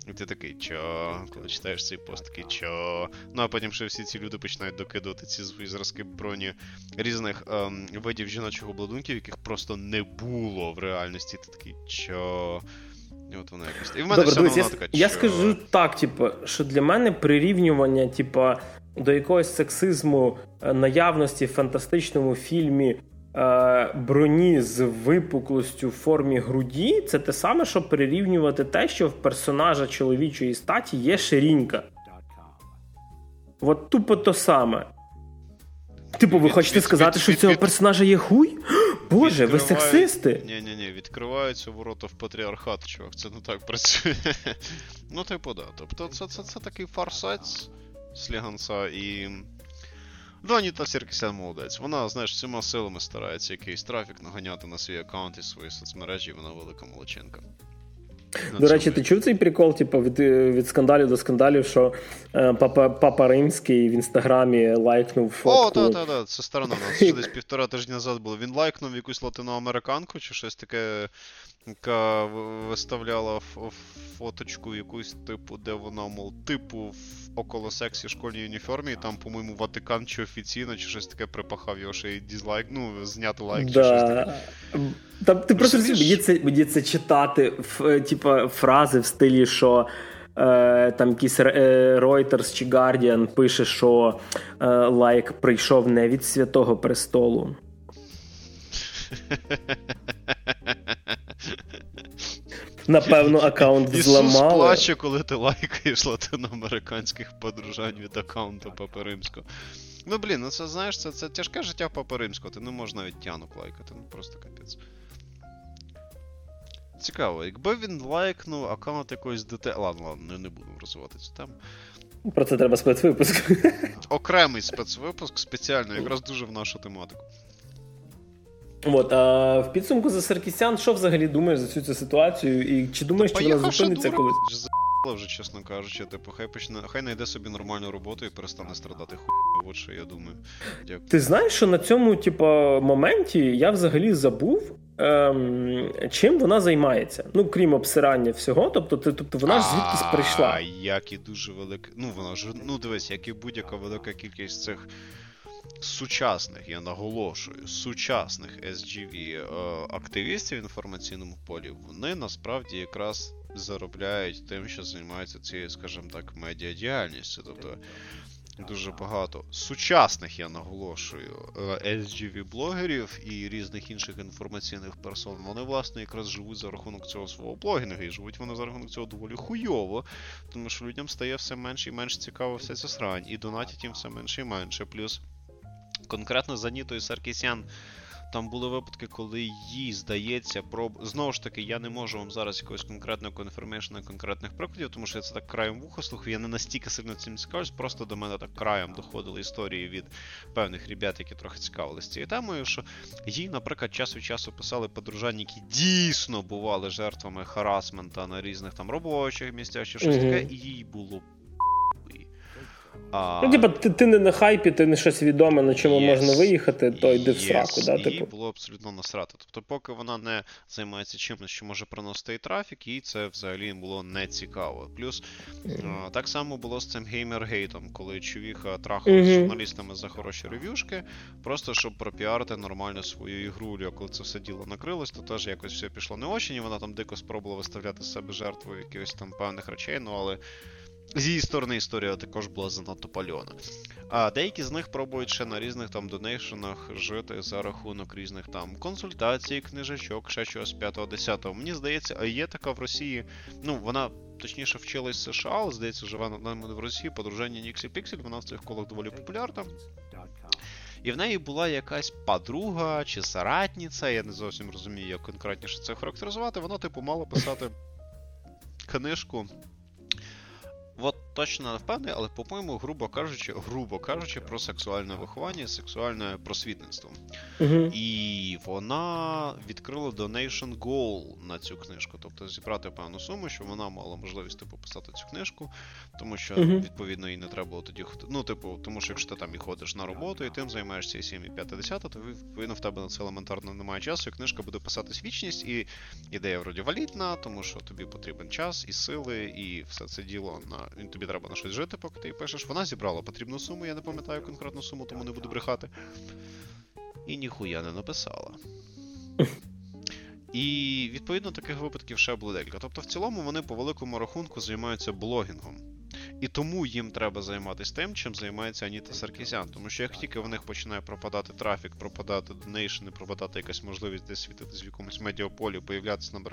І ти такий, чо, коли читаєш цей пост, такий, чо. Ну а потім ще всі ці люди починають докидувати ці свої зразки броні різних ем, видів жіночого обладунків, яких просто не було в реальності. Ти такий, чо. І от вона якось. І в мене Добре, вся вона така, Я скажу так, типу, що для мене прирівнювання, типу, до якогось сексизму е, наявності в фантастичному фільмі. Е, броні з випуклостю в формі груді це те саме, що прирівнювати те, що в персонажа чоловічої статі є ширінька. От тупо то саме. Типу, ви від, хочете від, сказати, від, що в цього персонажа є хуй? Боже, ви сексисти? Ні, ні, ні, відкриваються ворота в патріархат, чувак, це не так працює. ну, типу, да. Тобто, це це, це такий фарсець сліганца і. Ну, Аніта Сіркісян молодець. Вона, знаєш, всіма силами старається якийсь трафік наганяти на свій аккаунт і свої соцмережі, і вона велика молодчинка. До речі, ти чув цей прикол, типу, від від скандалів до скандалів, що е, папа Папа Римський в інстаграмі лайкнув фотку. О, так, так, так, це сторона. Це десь півтора тижня назад було. Він лайкнув якусь латиноамериканку чи щось таке, яка виставляла фоточку якусь, типу, де вона, мов, типу, в около сексі школьній уніформі, і там, по-моєму, Ватикан чи офіційно, чи щось таке припахав його ще й дізлайк, ну, зняти лайк, да. чи щось таке. Там ти просто мені це мені це читати, в, типа, фрази в стилі, що. Е, там якийсь е, Reuters чи Guardian пише, що лайк прийшов не від святого престолу. Напевно, аккаунт взламали. Ісус плаче, коли ти лайкаєш латиноамериканських подружань від аккаунту Папи Римського. Ну, блін, ну це знаєш, це це тяжке життя Папи Римського, ти не можеш навіть тянок лайкати, ну просто капець. Цікаво, якби він лайкнув аккаунт якоїсь ДТ. Ладно, ладно, не будемо розвивати цю тему. Про це треба спецвипуск. Окремий спецвипуск спеціально, якраз дуже в нашу тематику. От, а в підсумку за Саркісян, що взагалі думаєш за цю цю ситуацію? І чи думаєш, що вона зупиниться колись? Вже, чесно кажучи, типу, хай почне, хай знайде собі нормальну роботу і перестане страдати хуй. От що я думаю. Дякую. Ти знаєш, що на цьому, типу, моменті я взагалі забув, ем, чим вона займається. Ну, крім обсирання всього, тобто ти, тобто вона ж звідкись прийшла. А як і дуже велика. Ну, вона ж, ну дивись, як і будь-яка велика кількість цих сучасних, я наголошую, сучасних SGV е, активістів в інформаційному полі, вони насправді якраз заробляють тим, що займаються цією, скажімо так, медіадіяльністю. Тобто дуже багато сучасних, я наголошую, е, SGV-блогерів і різних інших інформаційних персон. Вони, власне, якраз живуть за рахунок цього свого блогінгу, і живуть вони за рахунок цього доволі хуйово, тому що людям стає все менше і менше цікаво вся ця срань, і донатять їм все менше і менше. Плюс конкретно за Нітою Саркісян. Там були випадки, коли їй здається, проб... знову ж таки, я не можу вам зараз якогось конкретного конфірмейшна конкретних прикладів, тому що я це так краєм вуха слухаю, я не настільки сильно цим цікавлюсь, просто до мене так краєм доходили історії від певних ребят, які трохи цікавилися цією темою, що їй, наприклад, час від часу писали подружання, які дійсно бували жертвами харасмента на різних там робочих місцях чи щось таке, і їй було а... Ну, типа, ти ти не на хайпі, ти не щось відоме, на чому yes. можна виїхати, то йди yes. в сраку. Да, типу. Їй було абсолютно насрати. Тобто, поки вона не займається чимось, що може приносити трафік, їй це взагалі було не цікаво. Плюс mm-hmm. а, так само було з цим геймергейтом, коли чувіха трахав mm-hmm. з журналістами за хороші рев'юшки, просто щоб пропіарити нормально свою ігру. Коли це все діло накрилось, то теж якось все пішло не очень, і вона там дико спробувала виставляти з себе жертвою якихось там певних речей, ну але. З її сторони історія також була занадто пальона. А деякі з них пробують ще на різних там донейшенах жити за рахунок різних там консультацій, книжечок, ще чогось 5-10. Мені здається, а є така в Росії. Ну, вона точніше вчилась в США, але здається, живе в Росії подруження Ніксі Піксель, вона в цих колах доволі популярна. І в неї була якась подруга чи соратниця, я не зовсім розумію, як конкретніше це характеризувати. Вона, типу, мала писати книжку От точно не впевнений, але, по-моєму, грубо кажучи, грубо кажучи, про сексуальне виховання, сексуальне просвітництво. uh І вона відкрила Donation Goal на цю книжку, тобто зібрати певну суму, щоб вона мала можливість типу, писати цю книжку, тому що uh відповідно їй не треба було тоді Ну, типу, тому що якщо ти там і ходиш на роботу, і тим займаєшся і 7, і 5, 10, то відповідно в тебе на це елементарно немає часу, і книжка буде писатись вічність, і ідея вроді валідна, тому що тобі потрібен час і сили, і все це діло на тобі треба на щось жити, поки ти пишеш. Вона зібрала потрібну суму, я не пам'ятаю конкретну суму, тому не буду брехати. І ніхуя не написала. І відповідно таких випадків ще було декілька. Тобто, в цілому вони по великому рахунку займаються блогінгом. І тому їм треба займатися тим, чим займається Аніта Саркізян. Тому що як тільки в них починає пропадати трафік, пропадати донейшни, пропадати якась можливість десь світитись в якомусь медіаполі, появлятися на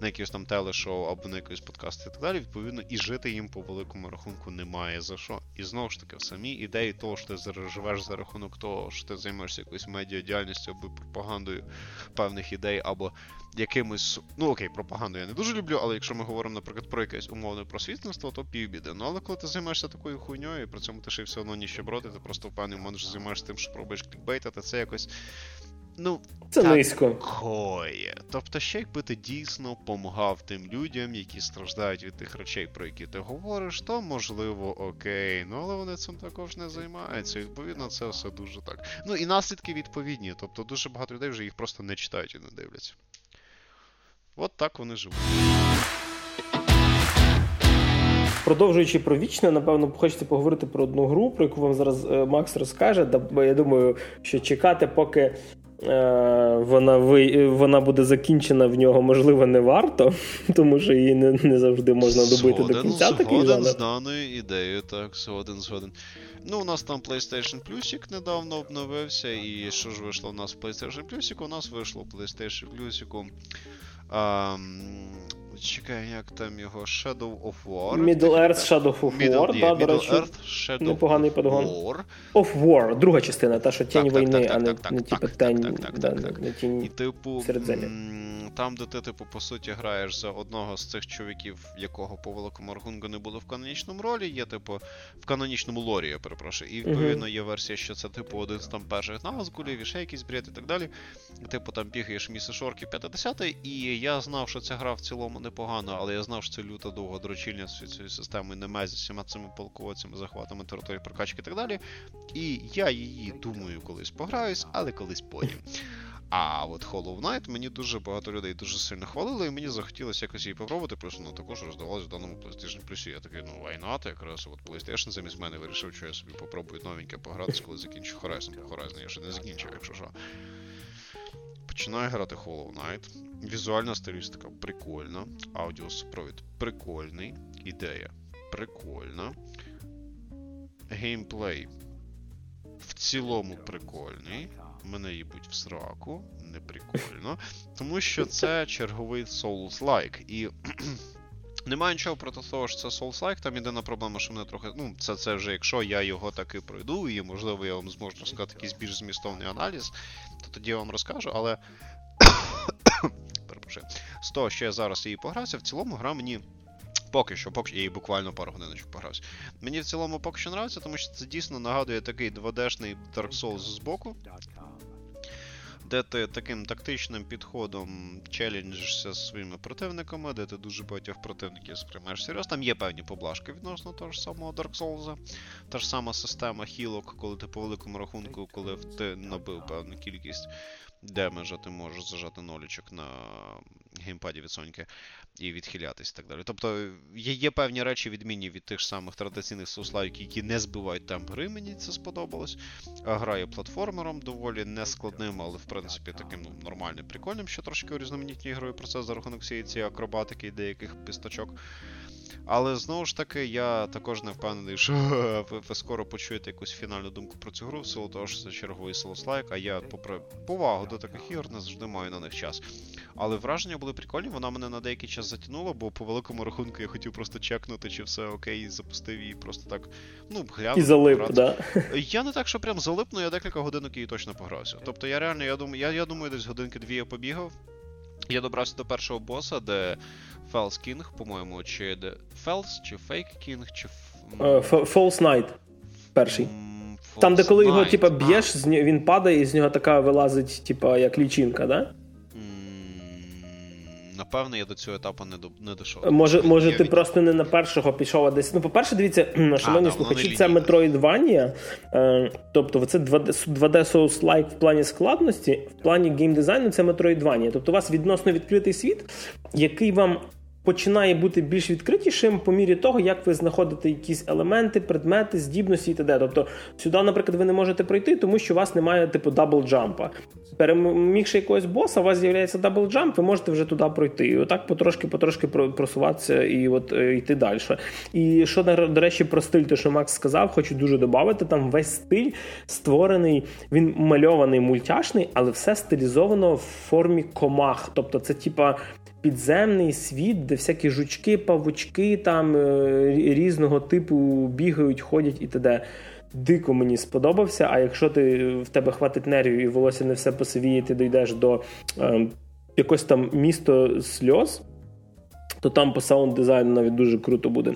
на якихось там телешоу або на якийсь подкаст і так далі, відповідно, і жити їм по великому рахунку немає за що. І знову ж таки, в самій ідеї того, що ти живеш за рахунок того, що ти займаєшся якоюсь медіадіяльністю або пропагандою певних ідей, або якимось. Ну окей, пропаганду я не дуже люблю, але якщо ми говоримо, наприклад, про якесь умовне просвітництво, то півбіди. Ну але коли ти займаєшся такою хуйньою, і при цьому ти ще все одно ніщеброди, ти просто в певний момент займаєшся тим, що пробуєш клікбейтати, це якось. Ну, це низько. Такое. Тобто, ще якби ти дійсно помагав тим людям, які страждають від тих речей, про які ти говориш, то можливо окей. Ну але вони цим також не займаються. І, Відповідно, це все дуже так. Ну і наслідки відповідні. Тобто дуже багато людей вже їх просто не читають і не дивляться. От так вони живуть. Продовжуючи про вічне, напевно, хочеться поговорити про одну гру, про яку вам зараз е, Макс розкаже. Бо я думаю, що чекати, поки вона ви, вона буде закінчена в нього, можливо, не варто, тому що її не не завжди можна добити згоден, до кінця. Згоден з даною ідеєю, так, згоден, згоден. Ну, у нас там PlayStation Plus недавно обновився, і що ж вийшло у нас в PlayStation Plus? У нас вийшло PlayStation Plus Um, Чекай, як там його Shadow of War. Middle Earth Shadow of Middle, War, yeah, да, до речі. Earth, Shadow Непоганий подгон. War. Of War, друга частина, та що тінь війни, а не, так, не типу не тінь І, типу. Там, де ти, типу, по суті, граєш за одного з цих чоловіків, якого по великому рахунку не було в канонічному ролі, є, типу, в канонічному лорі, я перепрошую. І відповідно є версія, що це, типу, один з там перших назгулів, і ще якийсь бред і так далі. Типу, там бігаєш місце шорки 50 і я знав, що ця гра в цілому непогана, але я знав, що це люта довго з цією системою не зі всіма цими полководцями, захватами території прокачки і так далі. І я її думаю колись пограюсь, але колись потім. А от Hollow Knight мені дуже багато людей дуже сильно хвалили, і мені захотілося якось її попробувати, плюс ну також роздавалось в даному PlayStation Plus. Я такий, ну вайнат, якраз от PlayStation замість мене вирішив, що я собі попробую новеньке погратися, коли закінчу Horizon. Horizon я ще не закінчив, якщо що. Починаю грати Hollow Knight. Візуальна стилістика прикольна. Аудіосупровід прикольний. Ідея прикольна. Геймплей в цілому прикольний. Мене їбуть в сраку, не прикольно. Тому що це черговий Souls-like. І немає нічого проти того, що це Souls-like, там єдина проблема, що мене трохи. Ну, це це вже якщо я його таки пройду, і можливо я вам зможу сказати якийсь більш змістовний аналіз, то тоді я вам розкажу, але. Перепрошую. З того, що я зараз її погрався, в цілому гра мені. Поки що, поки що, я її буквально пару годиночок погрався. Мені в цілому поки що нравиться, тому що це дійсно нагадує такий 2D-шний Dark Souls з боку, де ти таким тактичним підходом челенджишся з своїми противниками, де ти дуже багатьох противників сприймаєш серйозно. Там є певні поблажки відносно того ж самого Dark Souls. Та ж сама система хілок, коли ти по великому рахунку, коли ти набив певну кількість демеджа, ти можеш зажати нолік на геймпаді від Соньки і відхилятись і так далі. Тобто є є певні речі, відмінні від тих самих традиційних souls-like-ів, які не збивають темп гри, мені це сподобалось. Грає платформером доволі нескладним, але в принципі таким ну, нормальним, прикольним, що трошки урізноманітнює ігровий процес за рахунок всієї цієї акробатики і деяких місточок. Але знову ж таки, я також не впевнений, що ви, ви скоро почуєте якусь фінальну думку про цю гру, в силу того, що це черговий Souls-like, а я, попри повагу до таких ігор, не завжди маю на них час. Але враження були прикольні, вона мене на деякий час затягнула, бо по великому рахунку я хотів просто чекнути, чи все окей, запустив її просто так. Ну, глянув. І залип, да? Я не так, що прям залипну, я декілька годинок її точно погрався. Тобто я реально, я думаю, я, я думаю, десь годинки-дві я побігав. Я добрався до першого боса, де False King, по-моєму, чи. False, чи Fake King, чи. False Knight. Перший. Там, де коли його, типа, б'єш, він падає і з нього така вилазить, типа, як лічинка, да? Напевно, я до цього етапу не до не дійшов. Може, може, ти від... просто не на першого пішов, а десь. Ну, по-перше, дивіться, шановні слухачі, це Metroidvania, е, тобто це 2D, 2D Souls-like в плані складності, в плані геймдизайну це Metroidvania. Тобто у вас відносно відкритий світ, який вам починає бути більш відкритішим по мірі того, як ви знаходите якісь елементи, предмети, здібності і т.д. Тобто сюди, наприклад, ви не можете пройти, тому що у вас немає типу double jump-а. Перемігши якогось боса, у вас з'являється double jump, ви можете вже туди пройти. І отак потрошки-потрошки просуватися і от е, йти далі. І що, до речі, про стиль, те, що Макс сказав, хочу дуже додати, там весь стиль створений, він мальований мультяшний, але все стилізовано в формі комах. Тобто, це типа підземний світ, де всякі жучки, павучки там е, різного типу бігають, ходять і т.д. Дико мені сподобався. А якщо ти в тебе хватить нервів і волосся не все посивіє, ти дійдеш до е, якось там місто сльоз, то там по саунд дизайну навіть дуже круто буде.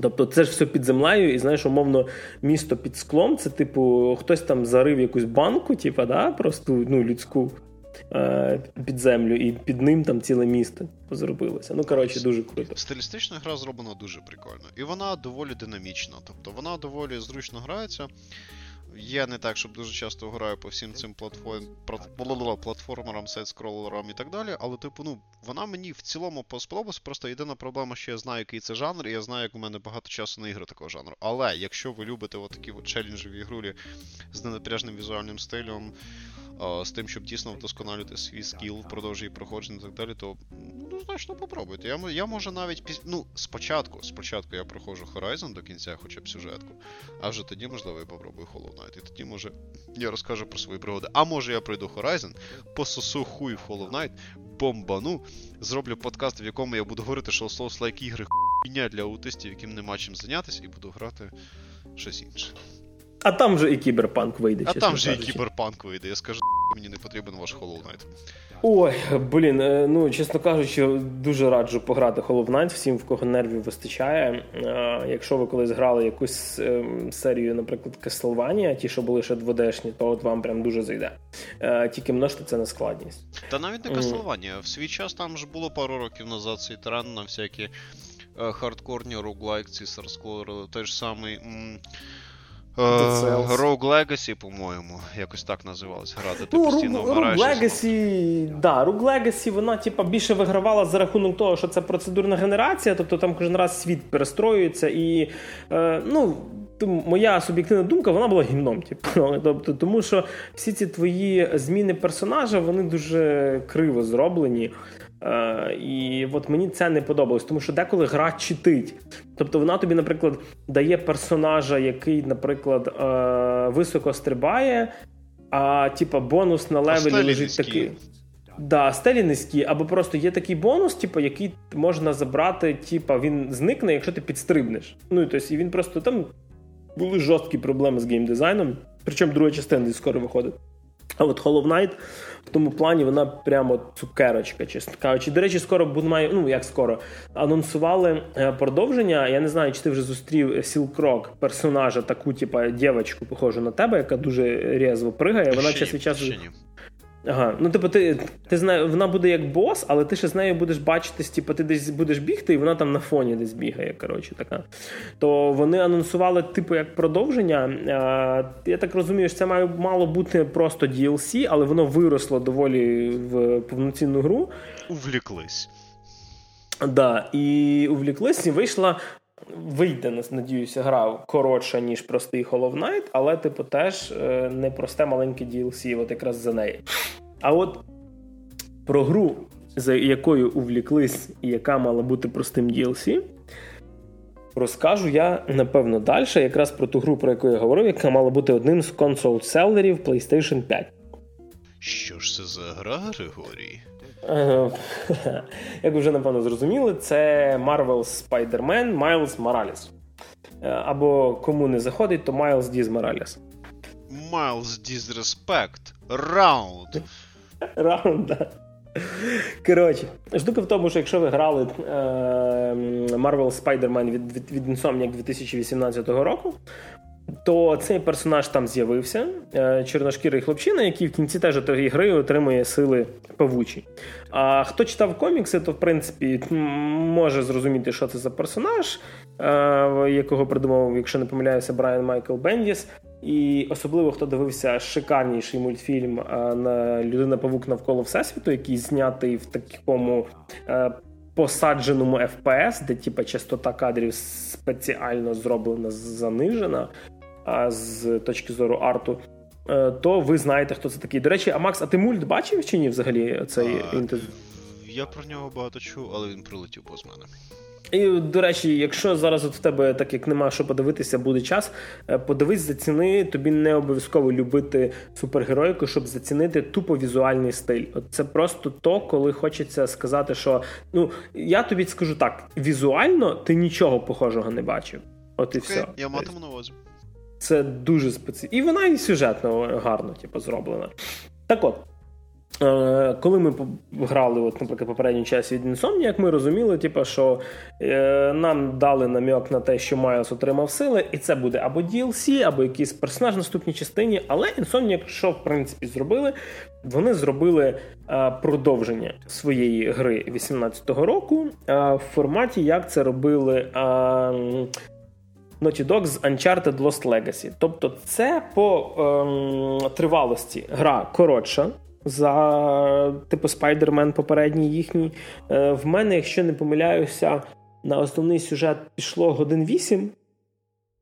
Тобто це ж все під землею, і знаєш, умовно, місто під склом, це, типу, хтось там зарив якусь банку, типу, да, просто ну, людську. Е, під землю, і під ним там ціле місто зробилося. Ну, коротше, дуже круто. Стилістична гра зроблена дуже прикольно. І вона доволі динамічна. Тобто вона доволі зручно грається. Я не так, щоб дуже часто граю по всім цим платформ... платформерам, сайт-скролерам і так далі, але, типу, ну, вона мені в цілому сподобалась. Просто єдина проблема, що я знаю, який це жанр, і я знаю, як у мене багато часу на ігри такого жанру. Але якщо ви любите от такі от челенджеві ігрулі з ненапряжним візуальним стилем, з тим, щоб дійсно вдосконалювати свій скіл впродовж її проходження і так далі, то ну, значно попробуйте. Я я можу навіть піс... ну, спочатку спочатку я проходжу Horizon до кінця, хоча б сюжетку, а вже тоді, можливо, я попробую Hollow Knight. І тоді, може, я розкажу про свої пригоди. А може я пройду Horizon, пососу хуй в Hollow Knight, бомбану, зроблю подкаст, в якому я буду говорити, що Souls like ігри хуйня для аутистів, яким нема чим зайнятися, і буду грати щось інше. А там вже і кіберпанк вийде. А там вже і кіберпанк вийде. Я скажу, мені не потрібен ваш Hollow Knight. Ой, блін, е, ну чесно кажучи, дуже раджу пограти Hollow Knight всім, в кого нервів вистачає. Е, якщо ви колись грали якусь ем, серію, наприклад, Castlevania, ті, що були ще 2D-шні, то от вам прям дуже зайде. Е, тільки множте це на складність. Та навіть не Castlevania. В свій час там ж було пару років назад цей тренд на всякі хардкорні роглайк, ці сарскори, той ж самий. М- Rogue Legacy, по-моєму, якось так називалась гра, де ти ну, постійно. Rogue Legacy, да, Rogue Legacy, вона типа, більше вигравала за рахунок того, що це процедурна генерація, тобто там кожен раз світ перестроюється і е, ну. Моя суб'єктивна думка, вона була гімном. Типу. Тобто, Тому що всі ці твої зміни персонажа вони дуже криво зроблені. Е, І от мені це не подобалось, тому що деколи гра читить. Тобто вона тобі, наприклад, дає персонажа, який, наприклад, е, високо стрибає, а типа бонус на левелі лежить такий. Да, стелі низькі, або просто є такий бонус, типу, який можна забрати, типу, він зникне, якщо ти підстрибнеш. Ну і тобто, і він просто там були жорсткі проблеми з геймдизайном, причому друга частина скоро виходить. А от Hollow Knight в тому плані вона прямо цукерочка, чесно кажучи. До речі, скоро буде має, ну як скоро, анонсували е, продовження. Я не знаю, чи ти вже зустрів Сілкрок, персонажа, таку, типа, дівчинку, похожу на тебе, яка дуже різво пригає. Вона час від часу. Ага, ну типу, ти ти знає, вона буде як бос, але ти ще з нею будеш бачитись, типу, ти десь будеш бігти, і вона там на фоні десь бігає. коротше, така. То вони анонсували, типу, як продовження. А, Я так розумію, що це має мало бути просто DLC, але воно виросло доволі в повноцінну гру. Увліклись. Да, і увліклись, і вийшла. Вийде, надіюся, гра коротша, ніж простий Hollow Knight, але, типу, теж е, не просте маленьке DLC, от якраз за неї. А от про гру, за якою увліклись і яка мала бути простим DLC, розкажу я, напевно, далі, якраз про ту гру, про яку я говорив, яка мала бути одним з консол-селерів PlayStation 5. Що ж це за гра, Григорій? Е, як ви вже напевно зрозуміли, це Marvel Spider-Man Miles Morales. Е, або кому не заходить, то Miles Diz Morales. Miles Disrespect. Раунд. Раунд, так. Коротше, штука в тому, що якщо ви грали е, Marvel Spider-Man від від, від Insomniac 2018 року, то цей персонаж там з'явився, е, чорношкірий хлопчина, який в кінці теж тієї гри отримує сили павучі. А хто читав комікси, то в принципі може зрозуміти, що це за персонаж, е, якого придумав, якщо не помиляюся, Брайан Майкл Бендіс. І особливо хто дивився шикарніший мультфільм е, на Людина Павук навколо Всесвіту, який знятий в такому посадженому FPS, де типа частота кадрів спеціально зроблена занижена з точки зору арту. Е, то ви знаєте, хто це такий. До речі, а Макс, а ти мульт бачив чи ні взагалі цей інтез? Я про нього багато чув, але він прилетів повз мене. І, до речі, якщо зараз от в тебе, так як нема що подивитися, буде час, е, подивись, заціни, тобі не обов'язково любити супергероїку, щоб зацінити тупо візуальний стиль. От Це просто то, коли хочеться сказати, що ну я тобі скажу так: візуально ти нічого похожого не бачив. От і okay, все. Я матиму на увазі. Це дуже специфічно. І вона і сюжетно гарно типу, зроблена. Так от. Е, коли ми грали, от, наприклад, попередній час від Insomniac, ми розуміли, типу, що е, нам дали намік на те, що Майлз отримав сили, і це буде або DLC, або якийсь персонаж в наступній частині. Але Insomniac, що в принципі зробили, вони зробили е, продовження своєї гри 18-го року в форматі, як це робили. Naughty Dog з Uncharted Lost Legacy. Тобто, це по ем, тривалості гра коротша за типу Spider-Man попередній їхній. Е, в мене, якщо не помиляюся, на основний сюжет пішло годин 8.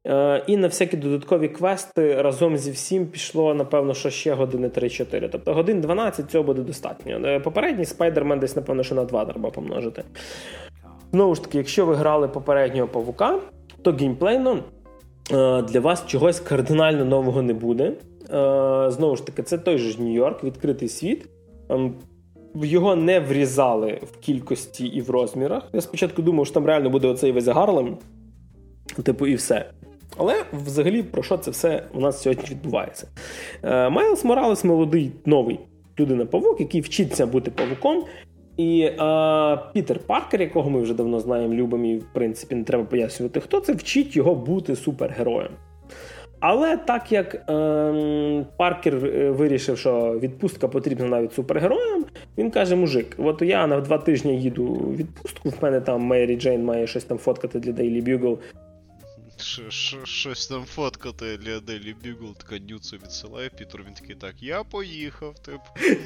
Е, і на всякі додаткові квести разом зі всім пішло, напевно, що ще години 3-4. Тобто годин 12 цього буде достатньо. Е, попередній Spider-Man десь, напевно, що на 2 треба помножити. Знову ж таки, якщо ви грали попереднього павука, то геймплейно для вас чогось кардинально нового не буде. Е, знову ж таки, це той же Нью-Йорк, відкритий світ. Ем, його не врізали в кількості і в розмірах. Я спочатку думав, що там реально буде оцей весь Гарлем, типу, і все. Але взагалі про що це все у нас сьогодні відбувається? Е, Майлз Моралес молодий новий людина-павук, який вчиться бути павуком. І е, Пітер Паркер, якого ми вже давно знаємо, любимо, і в принципі не треба пояснювати, хто це вчить його бути супергероєм. Але так як е, Паркер вирішив, що відпустка потрібна навіть супергероям, він каже: Мужик, от я на два тижні їду в відпустку, в мене там Мері Джейн має щось там фоткати для Daily Bugle. Щось там фоткати Ліаделі Бігл, така нюцу відсилає Пітер, він такий так, я поїхав, тип,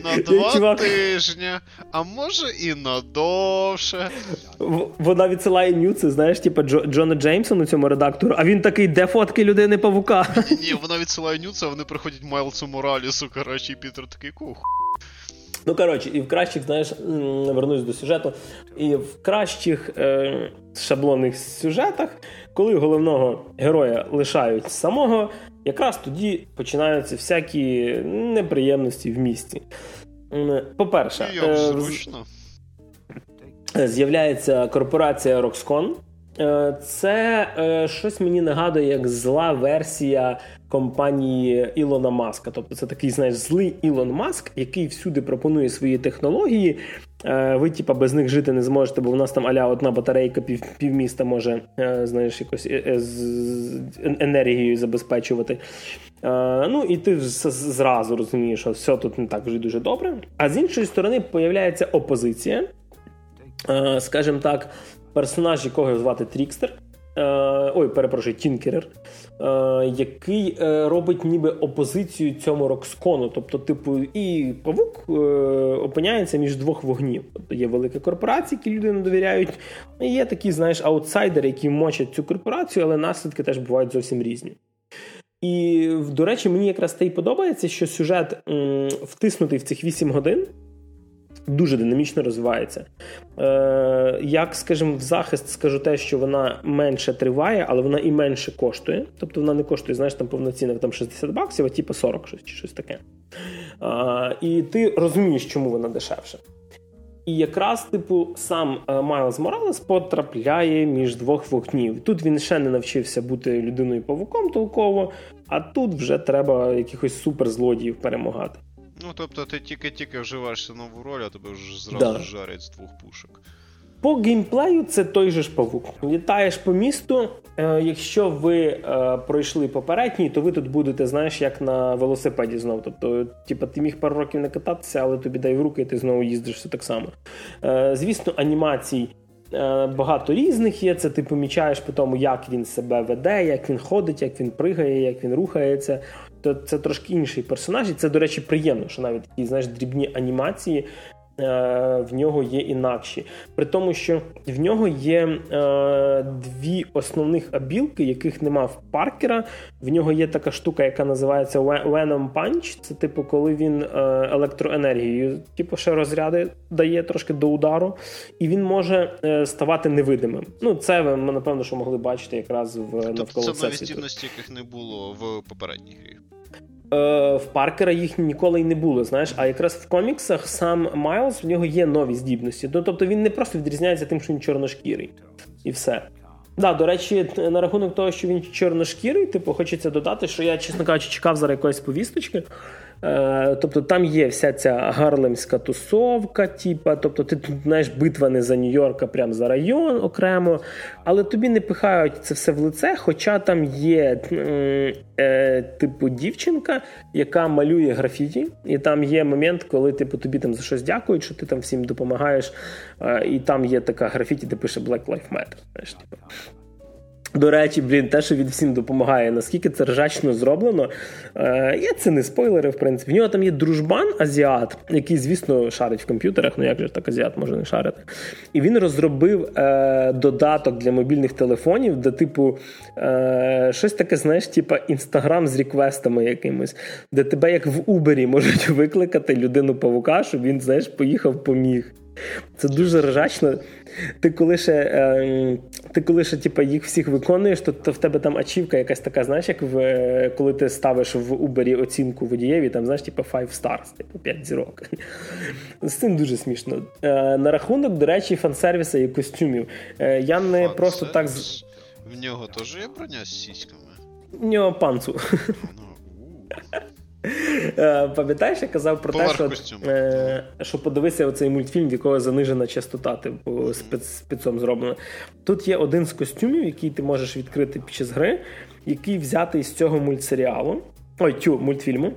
на два тижні, а може і на довше. Вона відсилає нюци, знаєш, типу Джо, Джона Джеймсона, цьому редактору, а він такий, де фотки людини павука? Ні, вона відсилає нюци, а вони приходять Майлсу Моралісу, коротше, і Пітер такий кух. Ну, коротше, і в кращих, знаєш, вернусь до сюжету, і в кращих е, шаблонних сюжетах, коли головного героя лишають самого, якраз тоді починаються всякі неприємності в місті. По-перше, е, з'являється корпорація Roxcon. Е, це е, щось мені нагадує як зла версія компанії Ілона Маска. Тобто це такий, знаєш, злий Ілон Маск, який всюди пропонує свої технології. Е, ви, типа, без них жити не зможете, бо в нас там аля одна батарейка пів, півміста може знаєш, якось енергією забезпечувати. Ну і ти зразу розумієш, що все тут не так вже дуже добре. А з іншої сторони, появляється опозиція, скажімо так персонаж, якого звати Трікстер. Е, ой, перепрошую, Тінкерер, е, який е, робить ніби опозицію цьому Рокскону. Тобто, типу, і павук опиняється між двох вогнів. Тобто є велика корпорація, які люди не довіряють. І є такі, знаєш, аутсайдери, які мочать цю корпорацію, але наслідки теж бувають зовсім різні. І, до речі, мені якраз те й подобається, що сюжет м, втиснутий в цих 8 годин дуже динамічно розвивається. Е, Як, скажімо, в захист скажу те, що вона менше триває, але вона і менше коштує. Тобто вона не коштує, знаєш, там повноцінних там 60 баксів, а типу 40 щось чи щось таке. Е, І ти розумієш, чому вона дешевша. І якраз, типу, сам е, Майлз Моралес потрапляє між двох вогнів. Тут він ще не навчився бути людиною павуком толково, а тут вже треба якихось суперзлодіїв перемагати. Ну, тобто ти тільки-тільки вживаєшся нову роль, а тебе вже зразу да. жарять з двох пушок. По геймплею це той же ж павук. Літаєш по місту. Е, якщо ви е, пройшли попередній, то ви тут будете, знаєш, як на велосипеді знову. Тобто, типу, ти міг пару років не кататися, але тобі дай в руки, і ти знову їздиш все так само. Е, звісно, анімацій. Багато різних є. Це ти помічаєш по тому, як він себе веде, як він ходить, як він пригає, як він рухається то це трошки інший персонаж, і це, до речі, приємно, що навіть такі знаєш, дрібні анімації в нього є інакші. При тому, що в нього є е, дві основних абілки, яких нема в Паркера. В нього є така штука, яка називається Venom Punch. Це типу, коли він е, електроенергію, типу, ще розряди дає трошки до удару, і він може е, ставати невидимим. Ну, це ви напевно, що могли бачити якраз в тобто навколо Це нові здібності, яких не було в попередній грі. Е, в Паркера їх ніколи й не було. Знаєш, а якраз в коміксах сам Майлз в нього є нові здібності. Ну, тобто він не просто відрізняється тим, що він чорношкірий, і все. Да, до речі, на рахунок того, що він чорношкірий, типу, хочеться додати, що я, чесно кажучи, чекав зараз якоїсь повісточки. Е, тобто там є вся ця гарлемська тусовка, типа, тобто ти тут знаєш битва не за Нью-Йорк, а прям за район окремо, але тобі не пихають це все в лице, хоча там є е, типу дівчинка, яка малює графіті, і там є момент, коли типу, тобі там за щось дякують, що ти там всім допомагаєш, е, і там є така графіті, де пише Black Lives Matter. Знаєш, типу. До речі, блін, те, що він всім допомагає, наскільки це ржачно зроблено. Е, Я це не спойлери, в принципі. В нього там є дружбан азіат, який, звісно, шарить в комп'ютерах. Ну як же так азіат може не шарити. І він розробив е, додаток для мобільних телефонів, де, типу, е, щось таке, знаєш, типу інстаграм з реквестами якимось, де тебе, як в Убері, можуть викликати людину павука, щоб він, знаєш, поїхав, поміг. Це дуже ржачно. Ти коли ще е, ти коли ще типу, їх всіх виконуєш, то, то в тебе там ачівка якась така, знаєш, як в коли ти ставиш в Uber оцінку водієві, там знаєш, типу 5 stars, типу 5 зірок. З цим дуже смішно. Е, На рахунок, до речі, фан-сервіса і костюмів. Е, Я не Фан просто так. В нього теж є броня з сіськами? В нього панцу. Е, пам'ятаєш, я казав про те, що е, що подивися оцей мультфільм, в якого занижена частота, типу спецом зроблена. Тут є один з костюмів, який ти можеш відкрити під час гри, який взятий з цього мультсеріалу. Ой, тю, мультфільму.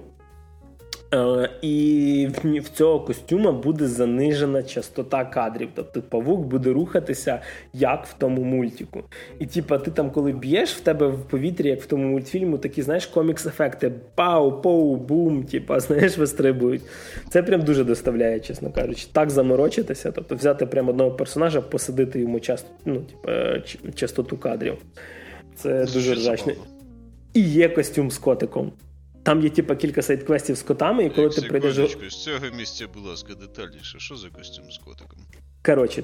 Е, і в цього костюма буде занижена частота кадрів. Тобто павук буде рухатися як в тому мультику. І типа, ти там, коли б'єш в тебе в повітрі, як в тому мультфільму, такі знаєш комікс-ефекти: пау, поу, бум, типа, знаєш, вистрибують. Це прям дуже доставляє, чесно кажучи. Так заморочитися, тобто взяти прямо одного персонажа, посадити йому часто, ну, типа, частоту кадрів. Це дуже ржачно. І є костюм з котиком. Там є типа кілька сайт-квестів з котами, і коли ти прийдеш. З цього місця, будь ласка, детальніше. Що за костюм з котиком? Коротше,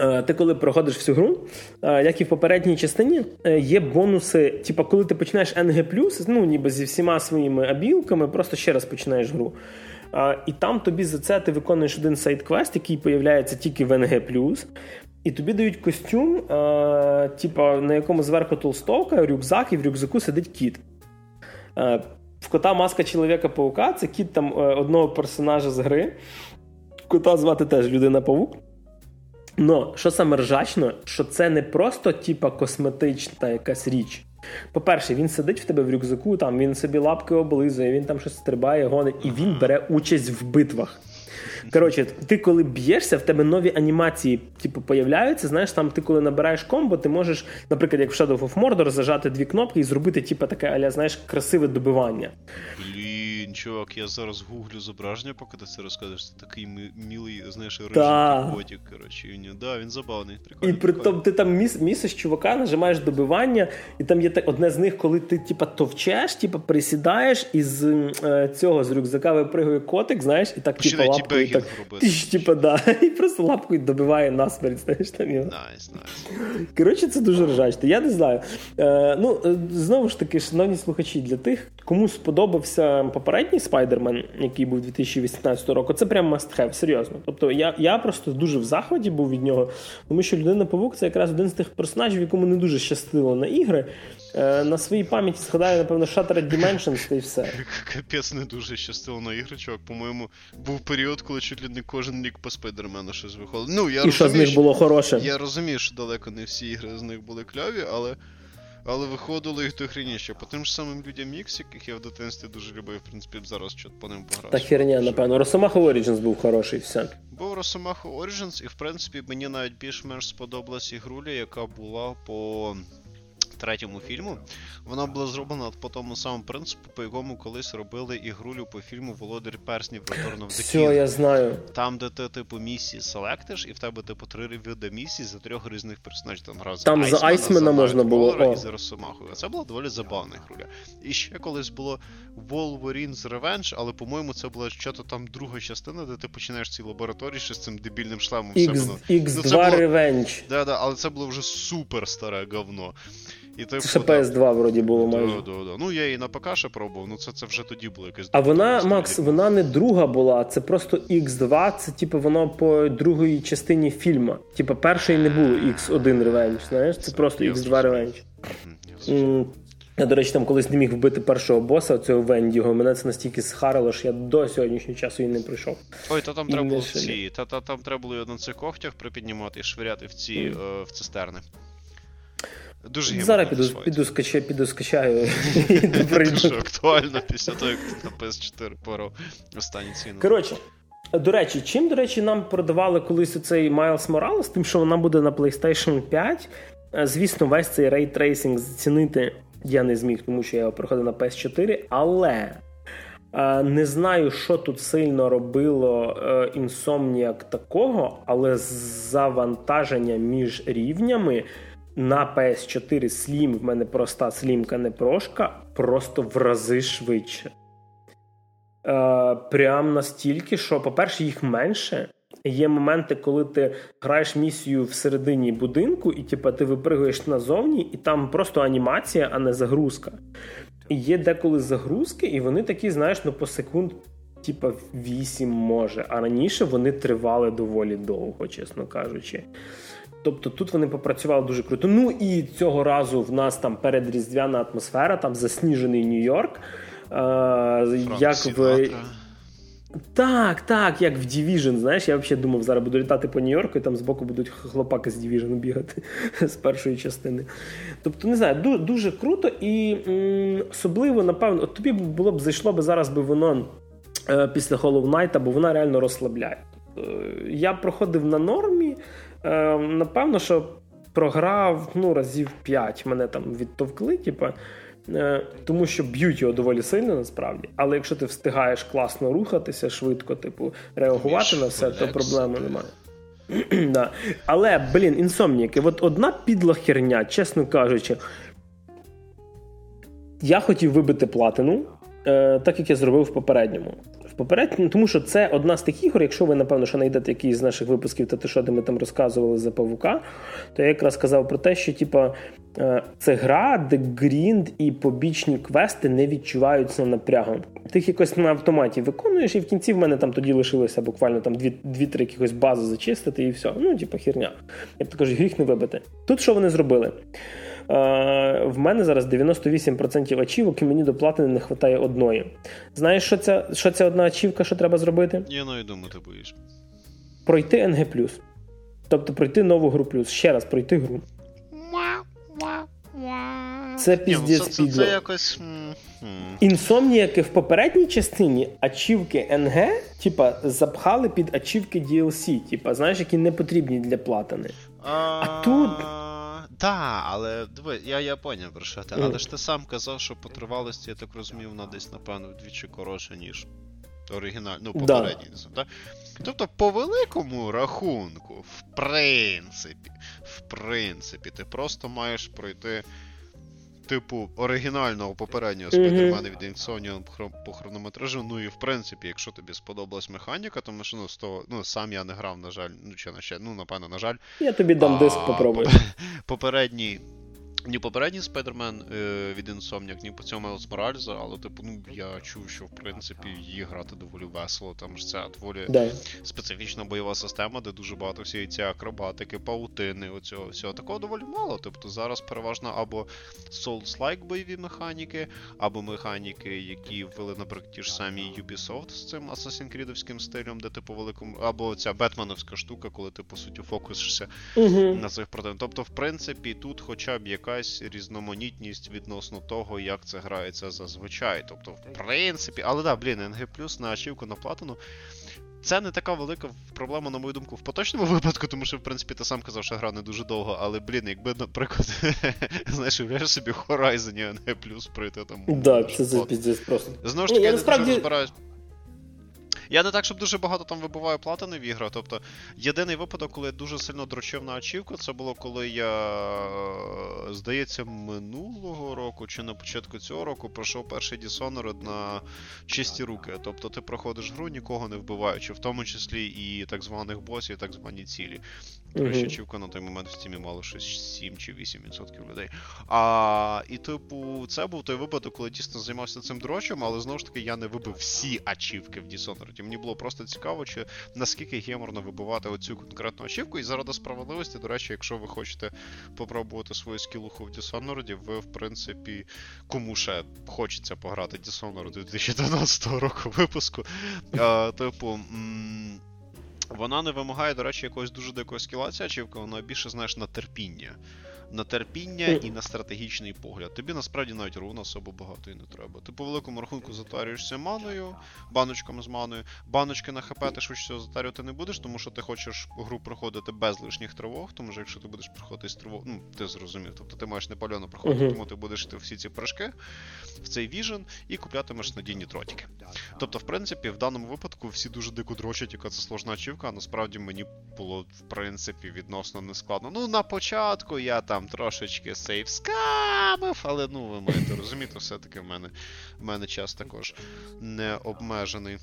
е, ти коли проходиш всю гру, е, як і в попередній частині, е, є бонуси. Типа, коли ти починаєш NG, ну ніби зі всіма своїми абілками, просто ще раз починаєш гру. І там тобі за це ти виконуєш один сайт-квест, який появляється тільки в NG+. І тобі дають костюм, типа, на якому зверху толстовка, рюкзак, і в рюкзаку сидить кіт. В кота маска чоловіка паука це кіт там е, одного персонажа з гри. Кота звати теж людина-павук. Но що саме ржачно, що це не просто типа косметична якась річ. По-перше, він сидить в тебе в рюкзаку, там він собі лапки облизує, він там щось стрибає, гонить, і він бере участь в битвах. Коротше, ти коли б'єшся, в тебе нові анімації, типу, появляються. Знаєш, там ти коли набираєш комбо, ти можеш, наприклад, як в Shadow of Mordor, зажати дві кнопки і зробити, типу, таке, аля, знаєш, красиве добивання. Блін, чувак, я зараз гуглю зображення, поки ти це розказуєш. Це такий мілий, знаєш, рижий котик, коротше. Він, да, він забавний. Прикольно, і при тому ти там міс, місиш чувака, нажимаєш добивання, і там є одне з них, коли ти, типа, товчеш, типа, присідаєш, і з е, цього з рюкзака випригує котик, знаєш, і так, типа, лапкою так, тиш, типа, да, і просто лапкою добиває насмерть, знаєш, там його. Nice, nice. Коротше, це дуже ржачно. Я не знаю. Е, Ну, е, знову ж таки, шановні слухачі, для тих, кому сподобався попередній спайдермен, який був 2018 року, це прям have, серйозно. Тобто я я просто дуже в захваті був від нього, тому що людина павук це якраз один з тих персонажів, якому не дуже щастило на ігри. Е, На своїй пам'яті згадаю, напевно, Shattered Dimensions та й все. Капець не дуже щастило на ігри, чувак. По-моєму, був період, коли чуть ли не кожен рік по спайдермену щось виходило. Ну, я І розумію, що з них було хороше. Я розумію, що далеко не всі ігри з них були кльові, але але виходило їх до хрініще. По тим ж самим людям Мікс, яких я в дитинстві дуже любив, в принципі, зараз що по ним пограв. Та херня, напевно. Росомаха Origins був хороший, все. Був Росомаха Origins, і в принципі мені навіть більш-менш сподобалась ігруля, яка була по третьому фільму. Вона була зроблена по тому самому принципу, по якому колись робили ігрулю по фільму Володар Перснів Return of the Все, я знаю. Там, де ти, типу, місії селектиш, і в тебе, типу, три види місій за трьох різних персонажів. Там грав Там за Айсмена можна було. І за Росомахою. Це була доволі забавна ігруля. І ще колись було Wolverine's Revenge, але, по-моєму, це була що-то там друга частина, де ти починаєш цій лабораторії ще з цим дебільним шлемом. X, X2 ну, Revenge. Да, да, але це було вже супер старе говно. І типу, Це ще PS2 вроді було майже. Да, да, да. Ну я і на ПК ще пробував, ну це це вже тоді було якесь. А вона, Макс, вона не друга була, це просто X2, це типу воно по другій частині фільму. Типу, першої не було X1 Revenge, знаєш? Це, це просто X2 Revenge. Я, до речі, там колись не міг вбити першого боса, цього Вендіго. Мене це настільки схарило, що я до сьогоднішнього часу і не прийшов. Ой, та там і треба було ці. Та, та там треба було на цих когтях припіднімати і швиряти в ці mm. е, в цистерни. Дуже Зараз піду піду, скачаю, піду скачаю. Дуже актуально після того, як ти на PS4 порав останні ціни. Коротше, до речі, чим, до речі, нам продавали колись цей Miles Morales, тим, що вона буде на PlayStation 5. Е, звісно, весь цей ray tracing зацінити я не зміг, тому що я його проходив на PS4, але. Е, не знаю, що тут сильно робило Insomniac е, такого, але завантаження між рівнями на PS4 Slim, в мене проста слімка, не прошка, просто в рази швидше. Е, Прям настільки, що, по-перше, їх менше. Є моменти, коли ти граєш місію всередині будинку, і типу, ти випригуєш назовні, і там просто анімація, а не загрузка. І є деколи загрузки, і вони такі, знаєш, ну по секунд, типа 8 може. А раніше вони тривали доволі довго, чесно кажучи. Тобто тут вони попрацювали дуже круто. Ну і цього разу в нас там передріздвяна атмосфера, там засніжений Нью-Йорк. Е, як в... Так, так, як в Division, знаєш, я взагалі думав, зараз буду літати по Нью-Йорку, і там збоку будуть хлопаки з Division бігати з першої частини. Тобто, не знаю, дуже, дуже круто і м, особливо, напевно, от тобі було б зайшло би зараз би воно е, після Hollow Knight, бо вона реально розслабляє. Е, я проходив на нормі. Е, напевно, що програв ну, разів 5 мене там відтовкли, типу, тому що б'ють його доволі сильно насправді. Але якщо ти встигаєш класно рухатися, швидко, типу, реагувати на все, то проблеми немає. да. Але, блін, інсомніки, от одна підла херня, чесно кажучи. Я хотів вибити платину, е, так як я зробив в попередньому. В попередньому, Тому що це одна з тих ігор, якщо ви, напевно, що знайдете якийсь з наших випусків, та те, що де ми там розказували за павука, то я якраз казав про те, що типа, е, це гра, де грінд і побічні квести не відчуваються напрягом. Ти їх якось на автоматі виконуєш, і в кінці в мене там тоді лишилося буквально там дві-три якихось бази зачистити, і все. Ну, типа, херня. Я б так кажу, гріх не вибити. Тут що вони зробили? Е, в мене зараз 98% ачівок, і мені до платини не вистачає одної. Знаєш, що це що це одна ачівка, що треба зробити? Я навіть думати боюсь. Пройти НГ. Тобто пройти нову гру плюс. Ще раз пройти гру. Це піздець це, це, це якось... Інсомніяки в попередній частині ачівки НГ, типа, запхали під ачівки DLC, типа, знаєш, які не потрібні для платини. А тут. Так, але диви, я я поняв про що ти. Але ж ти сам казав, що по тривалості, я так розумів, вона десь, напевно, вдвічі коротше, ніж оригінальний, ну, попередній. Да. Тобто, по великому рахунку, в принципі, в принципі, ти просто маєш пройти типу оригінального попереднього спідермена від Insomnium по хронометражу. Ну і в принципі, якщо тобі сподобалась механіка, тому що ну, з того, ну сам я не грав, на жаль, ну чи на ще, ну напевно, на жаль. Я тобі дам диск попробую. Попередній ні попередній Спайдермен е, від Insomniac, ні по цьому Майлз Моральза, але типу, ну я чув, що в принципі її грати доволі весело. Там ж це доволі да. специфічна бойова система, де дуже багато всієї ці акробатики, паутини, оцього всього такого доволі мало. Тобто зараз переважно або Souls-like бойові механіки, або механіки, які ввели, наприклад, ті ж самі Ubisoft з цим Assassin's Creed стилем, де типу великому, або ця Бетменовська штука, коли ти по суті фокусишся uh на цих противників. Тобто, в принципі, тут хоча б яка якась різноманітність відносно того, як це грається зазвичай. Тобто, в принципі, але да, блін, NG на ачівку на платину. Це не така велика проблема, на мою думку, в поточному випадку, тому що, в принципі, ти сам казав, що гра не дуже довго, але, блін, якби, наприклад, знаєш, уявляєш собі Horizon NG пройти там. Да, це за піздець просто. Знову ж таки, я не дуже розбираюсь. Я не так, щоб дуже багато там вибиваю платини в іграх. Тобто, єдиний випадок, коли я дуже сильно дрочив на ачівку, це було коли я, здається, минулого року чи на початку цього року пройшов перший Dishonored на чисті руки. Тобто ти проходиш гру, нікого не вбиваючи, в тому числі і так званих босів, і так звані цілі. Тому що Чівка на той момент в стімі мало щось 7 чи 8% людей. А, І, типу, це був той випадок, коли дійсно займався цим дрочем, але знову ж таки я не вибив всі ачівки в Dishonored. Мені було просто цікаво, чи наскільки геморно вибивати оцю конкретну ачівку. І заради справедливості, до речі, якщо ви хочете попробувати свою скілуху в Dishonored, ви, в принципі, кому ще хочеться пограти Dishonored 2012 року випуску. А, Типу. М- вона не вимагає, до речі, якогось дуже дикого скіла ця ачівка, вона більше, знаєш, на терпіння на терпіння і на стратегічний погляд. Тобі насправді навіть руна особо багато і не треба. Ти по великому рахунку затарюєшся маною, баночками з маною. Баночки на ХП ти швидше всього затарювати не будеш, тому що ти хочеш гру проходити без лишніх тривог, тому що якщо ти будеш проходити з тривог, ну ти зрозумів, тобто ти маєш непальоно проходити, uh-huh. тому ти будеш йти всі ці прыжки в цей віжен і куплятимеш надійні тротики. Тобто, в принципі, в даному випадку всі дуже дико дрочать, яка це сложна ачівка, а насправді мені було в принципі відносно нескладно. Ну, на початку я там там трошечки сейф скамив, але ну ви маєте розуміти, все-таки в мене в мене час також не обмежений.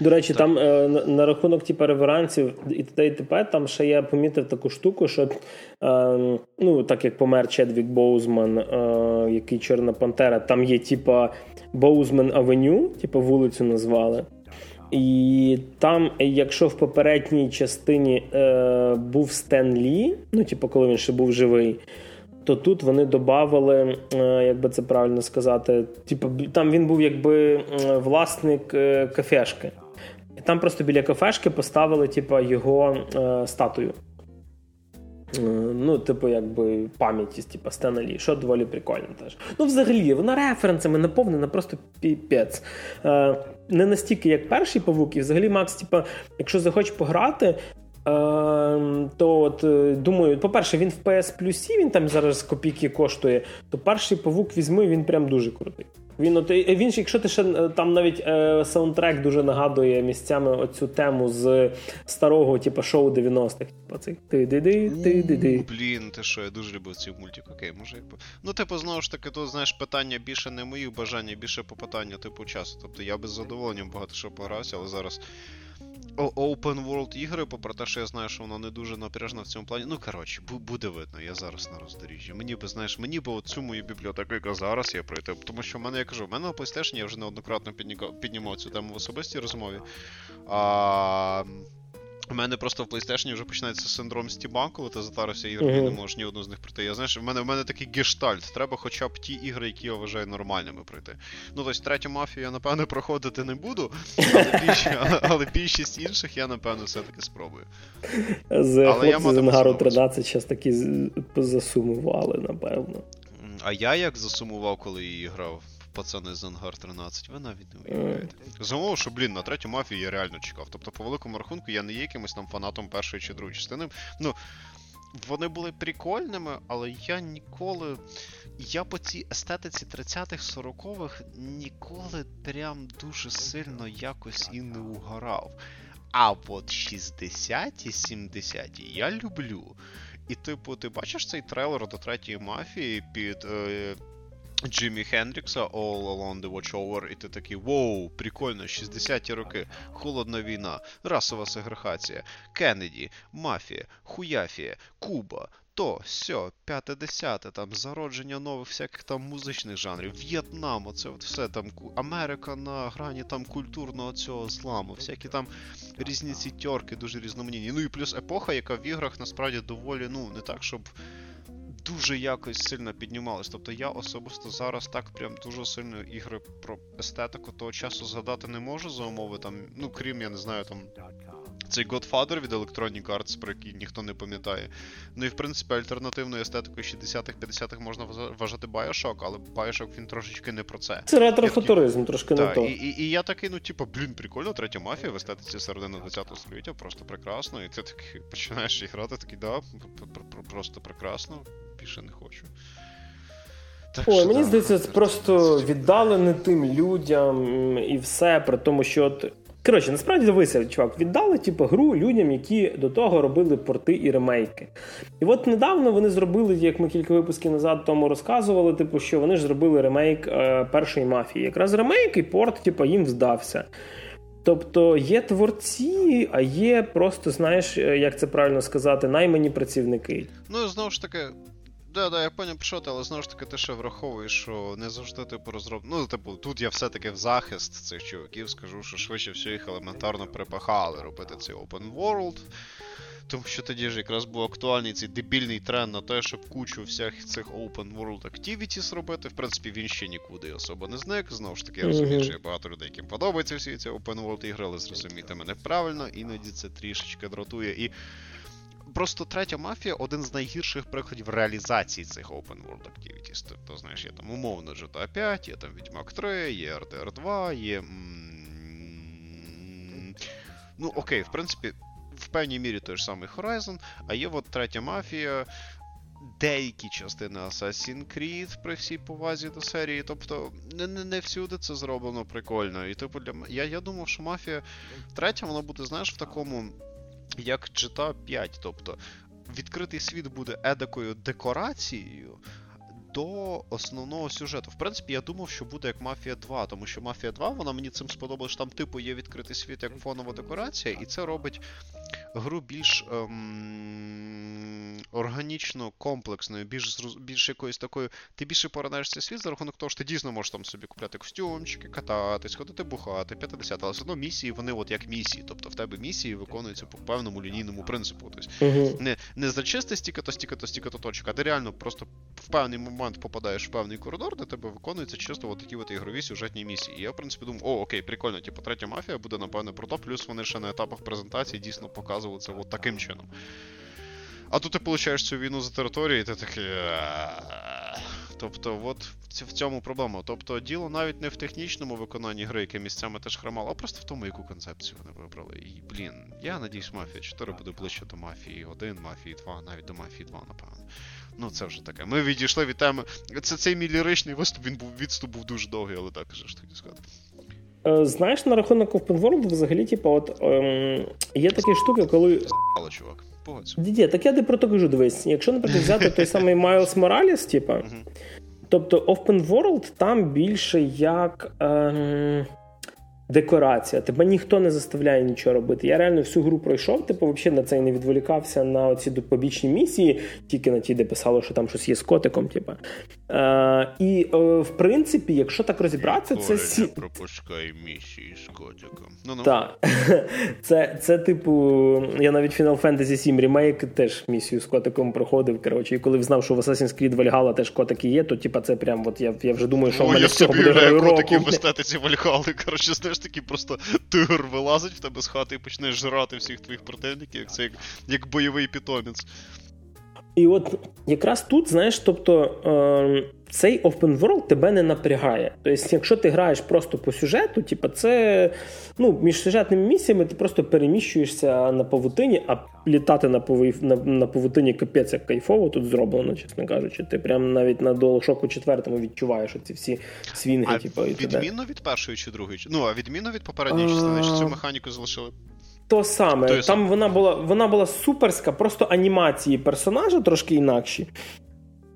До речі, так. там е, на, на рахунок типу, реверансів і т.д. і т.п. там ще я помітив таку штуку, що е, ну, так як помер Чедвік Боузман, е, який Чорна Пантера, там є типа Боузман Авеню, типу вулицю назвали. І там, якщо в попередній частині е, був Стен Лі, ну, типу, коли він ще був живий, то тут вони додали, е, як би це правильно сказати, типу, там він був якби власник е, кафешки. Там просто біля кафешки поставили типу, його е, статую. Ну, типу, якби пам'яті, типу, Стена Лі, що доволі прикольно теж. Ну, взагалі, вона референсами наповнена просто піпець. Е, Не настільки, як перший павук, і взагалі, Макс, типу, якщо захоче пограти, е, то от е, думаю, по-перше, він в PS Plus, він там зараз копійки коштує, то перший павук візьми, він прям дуже крутий. Він от він якщо ти ще е, там навіть е, саундтрек дуже нагадує місцями оцю тему з старого, типу, шоу 90-х. Типу, цих ти ди ди ти ди ди Блін, ти що, я дуже любив цей мультик. Окей, може якби. Ну, типу, знову ж таки, тут знаєш питання більше не моїх бажань, більше по питанню, типу, часу. Тобто я би з задоволенням багато що погрався, але зараз Open World ігри, попри те, що я знаю, що воно не дуже напряжна в цьому плані. Ну, коротше, буде видно, я зараз на роздоріжжі. Мені би, знаєш, мені би оцю мою бібліотеку, яка зараз є пройти. Тому що в мене, я кажу, в мене на PlayStation я вже неоднократно піднімав цю тему в особистій розмові. А... У мене просто в PlayStation вже починається синдром Стіба, коли ти затарився ігри, uh-huh. і не можеш ні одну з них пройти. Я знаєш, в мене в мене такий гештальт. Треба хоча б ті ігри, які я вважаю нормальними пройти. Ну, тобто, третю мафію я, напевно, проходити не буду, але, більш, але більшість інших я, напевно, все-таки спробую. З але з Ангару 13 зараз такі засумували, напевно. А я як засумував, коли її грав пацани з Ангар 13, ви навіть не уявляєте. Замовив, що, блін, на третю мафію я реально чекав. Тобто, по великому рахунку, я не є якимось там фанатом першої чи другої частини. Ну, вони були прикольними, але я ніколи. Я по цій естетиці 30-х, 40-х ніколи прям дуже сильно якось і не угорав. А от 60-ті, 70-ті я люблю. І, типу, ти бачиш цей трейлер до третьої мафії під. Е, Джиммі Хендрікса All Along the Watchover, і ти такий воу, прикольно, 60-ті роки, холодна війна, расова сегрегація, Кеннеді, мафія, хуяфія, Куба. То, сьо, п'яте десяте, там зародження нових всяких там музичних жанрів, В'єтнам, оце от все там Америка на грані там культурного цього зламу, всякі там різні ці тьорки, дуже різноманітні. Ну і плюс епоха, яка в іграх насправді доволі, ну, не так, щоб дуже якось сильно піднімались. Тобто я особисто зараз так прям дуже сильно ігри про естетику того часу згадати не можу за умови там, ну крім, я не знаю, там. Цей Godfather від Electronic Arts, про який ніхто не пам'ятає. Ну і в принципі альтернативною естетикою 60-х, 50-х можна вважати Bioshock, але Bioshock він трошечки не про це. Це ретрофутуризм, трошки не то. І, і і, я такий, ну, типу, блін, прикольно, третя мафія в естетиці середини 20-го століття, просто прекрасно. І ти такий починаєш грати, такий, да, просто прекрасно більше не хочу. Так, Ой, мені здається, це просто віддалене тим людям і все, при тому, що. от... Коротше, насправді дивися, чувак, віддали типу, гру людям, які до того робили порти і ремейки. І от недавно вони зробили, як ми кілька випусків назад тому розказували, типу, що вони ж зробили ремейк е, першої мафії. Якраз ремейк і порт, типу, їм здався. Тобто є творці, а є просто, знаєш, е, як це правильно сказати, наймані працівники. Ну, знову ж таки, Да, да, я поняв про що ти, але знову ж таки ти ще враховуєш, що не завжди типу розроб... Ну, типу, тут я все-таки в захист цих чуваків скажу, що швидше все їх елементарно припахали робити цей open world. Тому що тоді ж якраз був актуальний цей дебільний тренд на те, щоб кучу всіх цих open world activities робити. В принципі, він ще нікуди особо не зник. Знову ж таки, я розумію, що є багато людей, яким подобаються всі ці open world ігри, але зрозумійте мене правильно, іноді це трішечки дратує. І Просто третя мафія один з найгірших прикладів реалізації цих open world activities. Тобто, знаєш, є там умовно GTA 5, є там Відьмак 3, є RDR 2, є. Ну, окей, в принципі, в певній мірі той ж самий Horizon, а є от третя мафія. Деякі частини Assassin's Creed при всій повазі до серії. Тобто, не не, не всюди це зроблено прикольно. І типу, для я я думав, що мафія третя, вона буде, знаєш, в такому як GTA 5. Тобто відкритий світ буде едакою декорацією. До основного сюжету. В принципі, я думав, що буде як Мафія 2, тому що Мафія 2, вона мені цим сподобалась, що там, типу, є відкритий світ як фонова декорація, і це робить гру більш ем, органічно комплексною, більш більш якоюсь такою. Ти більше поранеш цей світ за рахунок того, що ти дійсно можеш там собі купляти костюмчики, кататись, ходити бухати, 50, але все одно місії, вони от як місії. Тобто в тебе місії виконуються по певному лінійному принципу. Тобто. Не не зачисти стільки-то, стільки-то, стільки-то точок, а ти реально просто в певний момент попадаєш в певний коридор, де тебе виконуються чисто от такі от ігрові сюжетні місії. І я, в принципі, думав, о, окей, прикольно, типу, третя мафія буде, напевне, про то, плюс вони ще на етапах презентації дійсно показували це от таким чином. А тут ти получаєш цю війну за територію, і ти такий. Тобто, от в цьому проблема. Тобто, діло навіть не в технічному виконанні гри, яке місцями теж хромало, а просто в тому, яку концепцію вони вибрали. І, блін, я надіюсь, Мафія 4 буде ближче до Мафії 1, Мафії 2, навіть до Мафії 2, напевно. Ну, це вже таке. Ми відійшли від теми. Це цей мій ліричний виступ, він був відступ був дуже довгий, але так же ж тоді сказати. Е, знаєш, на рахунок Open World взагалі, типу, от ем, є такі штуки, коли. Але, чувак, погодься. Дідє, так я про то кажу, дивись. Якщо, наприклад, взяти той самий Miles Morales, типу, тобто Open World там більше як. Ем, декорація. Тебе ніхто не заставляє нічого робити. Я реально всю гру пройшов, типу, взагалі на це не відволікався на оці побічні місії, тільки на ті, де писало, що там щось є з котиком. Типу. Е, І е, в принципі, якщо так розібратися, це сі... пропускай місії з котиком. Ну, ну. Так. Це, це, типу, я навіть Final Fantasy 7 Remake теж місію з котиком проходив. Коротше, і коли знав, що в Assassin's Creed Valhalla теж котики є, то типа це прям от я я вже думаю, що О, в мене з цього буде року. котиків в естетиці Вальхали. Коротше, знаєш, таки просто тигр вилазить в тебе з хати і почне жрати всіх твоїх противників, як це як, як бойовий питомець. І от якраз тут, знаєш, тобто е, цей open world тебе не напрягає. Тобто, якщо ти граєш просто по сюжету, типу, це ну, між сюжетними місіями ти просто переміщуєшся на павутині, а літати на на, на павутині капець як кайфово тут зроблено, чесно кажучи. Ти прям навіть на DualShock 4 відчуваєш оці всі свінги. А типу, і відмінно від першої чи другої? Ну, а відмінно від попередньої частини, чи цю механіку залишили? То саме, То там вона була вона була суперська, просто анімації персонажа трошки інакші.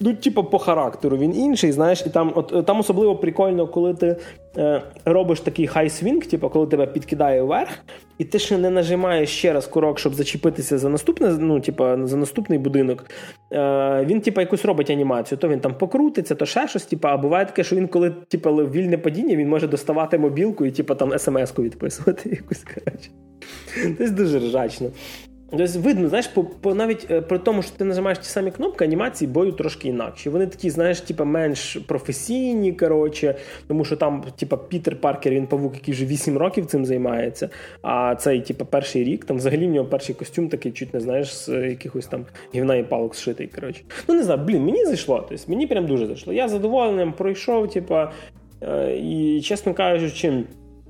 Ну, типу, по характеру він інший, знаєш, і там от, там особливо прикольно, коли ти е, робиш такий хай-свінг, типу, коли тебе підкидає вверх, і ти ще не нажимаєш ще раз курок, щоб зачепитися за наступне, ну, типу, за наступний будинок. Е, Він, типу, якусь робить анімацію. То він там покрутиться, то ще щось, типу, а буває таке, що він, коли типу, вільне падіння, він може доставати мобілку і типу, там смс-ку відписувати якусь коротше. Дуже ржачно. Тобто видно, знаєш, по, по навіть е, при тому, що ти нажимаєш ті самі кнопки, анімації бою трошки інакші. Вони такі, знаєш, типа менш професійні, коротше, тому що там, типа, Пітер Паркер, він павук, який вже 8 років цим займається. А цей, типа, перший рік, там взагалі в нього перший костюм такий, чуть не знаєш, з якихось там гівна і палок зшитий. коротше. Ну, не знаю, блін, мені зайшло. Тобто, мені прям дуже зайшло. Я задоволенням пройшов, типа, е, і чесно кажучи.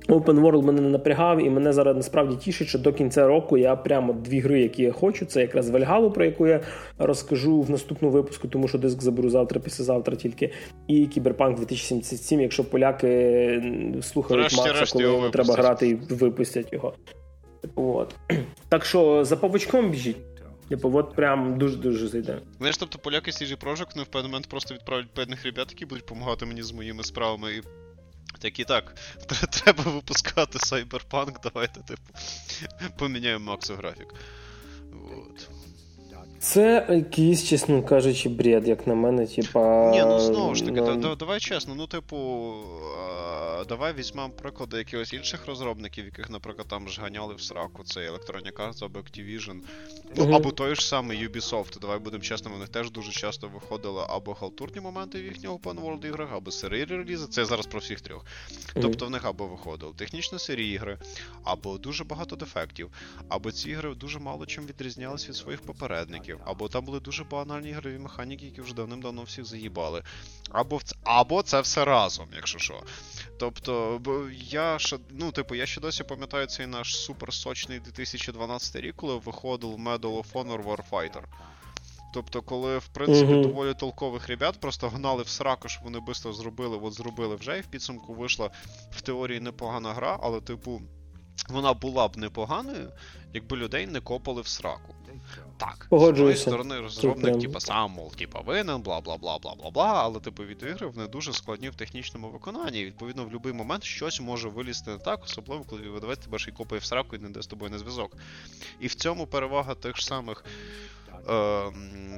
Open World мене не напрягав, і мене зараз насправді тішить, що до кінця року я прямо дві гри, які я хочу. Це якраз Вальгалу, про яку я розкажу в наступному випуску, тому що диск заберу завтра, післязавтра тільки. І Кіберпанк 2077, якщо поляки слухають решті, Макса, решті коли треба грати і випустять його. От. Так що за павучком біжіть. Типу, от прям дуже-дуже зайде. Знаєш, тобто поляки CG Project ну, в певний момент просто відправлять певних ребят, які будуть допомагати мені з моїми справами. і так і так, треба випускати Cyberpunk, давайте, типу, поміняємо Максу графік. Вот. Це якийсь, чесно кажучи, бред, як на мене, типа. Ні, ну знову ж таки, ну... давай чесно, ну, типу, давай візьмемо приклади якихось інших розробників, яких, наприклад, там ж ганяли в сраку. Це Electronic Arts або Activision. Ну, uh-huh. або той ж самий Ubisoft. Давай будемо чесними, в них теж дуже часто виходили або халтурні моменти в їхніх open world іграх, або серії релізи. Це я зараз про всіх трьох. Uh-huh. Тобто в них або виходили технічно серії ігри, або дуже багато дефектів, або ці ігри дуже мало чим відрізнялись від своїх попередників, або там були дуже банальні ігрові механіки, які вже давним-давно всіх заїбали. Або або це все разом, якщо що. Тобто, я ще, ну, типу, я ще досі пам'ятаю цей наш суперсочний 2012 рік, коли виходив Medal of Honor Warfighter. Тобто, коли, в принципі, uh-huh. доволі толкових ребят просто гнали в сраку, щоб вони швидко зробили, от зробили вже, і в підсумку вийшла в теорії непогана гра, але, типу, вона була б непоганою, якби людей не копали в сраку. Так, з однієї сторони, розробник, типа, сам, мов, типа, винен, бла бла бла бла бла бла, але типу від ігри вони дуже складні в технічному виконанні. І відповідно в будь-який момент щось може вилізти не так, особливо коли видавець тебе ще й копає в сраку і не йде з тобою на зв'язок. І в цьому перевага тих ж самих. Е,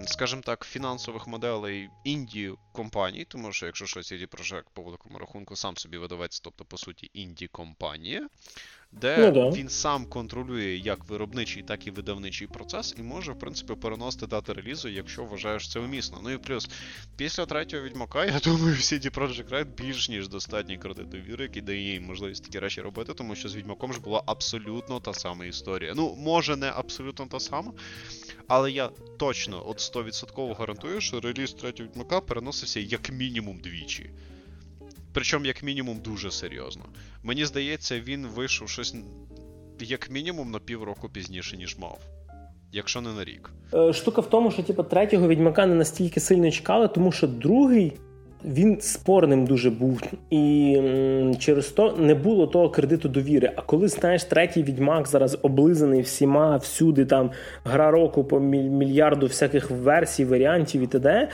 скажімо так, фінансових моделей інді компаній, тому що, якщо щось CD Projekt по великому рахунку, сам собі видавець, тобто, по суті, інді компанія, де ну, да. він сам контролює як виробничий, так і видавничий процес, і може, в принципі, переносити дати релізу, якщо вважаєш це умісно. Ну і плюс, після третього відьмака, я думаю, всі CD Projekt Red більш ніж достатній кредит довіри, який дає їм можливість такі речі робити, тому що з відьмаком ж була абсолютно та сама історія. Ну, може, не абсолютно та сама, але я точно от 100% гарантую, що реліз третього відьмака переносився як мінімум двічі. Причому, як мінімум, дуже серйозно. Мені здається, він вийшов щось як мінімум на півроку пізніше, ніж мав. Якщо не на рік. Е, штука в тому, що типу, третього відьмака не настільки сильно чекали, тому що другий він спорним дуже був. І м, через то не було того кредиту довіри. А коли знаєш, третій відьмак зараз облизаний всіма, всюди там гра року по мільярду всяких версій, варіантів і т.д.,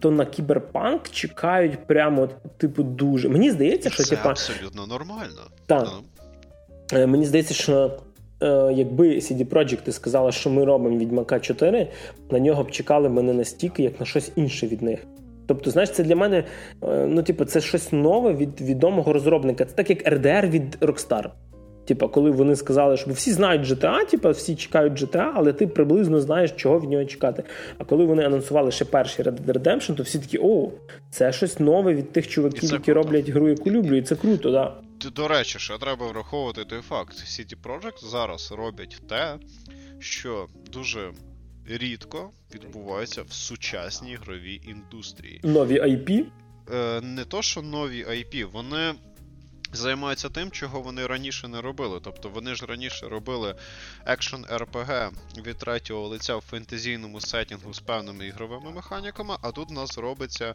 то на кіберпанк чекають прямо, типу, дуже. Мені здається, що Це типа, абсолютно нормально. Так. Ну. Мені здається, що. Е, якби CD Projekt сказала, що ми робимо Відьмака 4, на нього б чекали ми не настільки, як на щось інше від них. Тобто, знаєш, це для мене е, ну, типу, це щось нове від відомого розробника. Це так як RDR від Rockstar. Типа, коли вони сказали, що всі знають GTA, типа, всі чекають GTA, але ти приблизно знаєш, чого від нього чекати. А коли вони анонсували ще перший Red Dead Redemption, то всі такі, о, це щось нове від тих чуваків, які круто. роблять гру, яку люблю, і це круто, да. До речі, що треба враховувати той факт. CD Projekt зараз роблять те, що дуже рідко відбувається в сучасній ігровій індустрії. Нові IP? Е, Не то, що нові IP, вони займаються тим, чого вони раніше не робили. Тобто вони ж раніше робили екшн RPG від третього лиця в фентезійному сетінгу з певними ігровими механіками, а тут у нас робиться.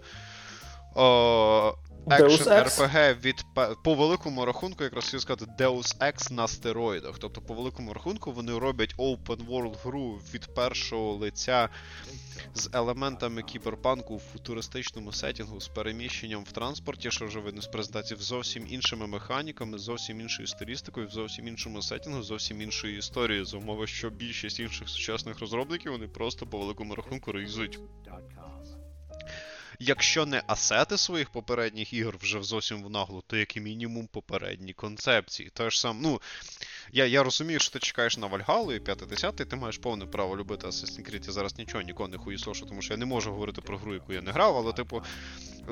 О, екшен RPG від по великому рахунку, якраз хотів сказати, Deus Ex на стероїдах. Тобто, по великому рахунку, вони роблять open world гру від першого лиця з елементами кіберпанку в футуристичному сетінгу з переміщенням в транспорті, що вже видно з презентації, зовсім іншими механіками, зовсім іншою стилістикою, в зовсім іншому сетінгу, зовсім іншою історією. За умови, що більшість інших сучасних розробників вони просто по великому рахунку реалізують якщо не асети своїх попередніх ігор вже зовсім в наглу, то як мінімум попередні концепції. Тож сам, ну, я я розумію, що ти чекаєш на Вальгалу і 50 ти маєш повне право любити Assassin's Creed. Я зараз нічого нікого не хуїсошу, тому що я не можу говорити про гру, яку я не грав, але, типу,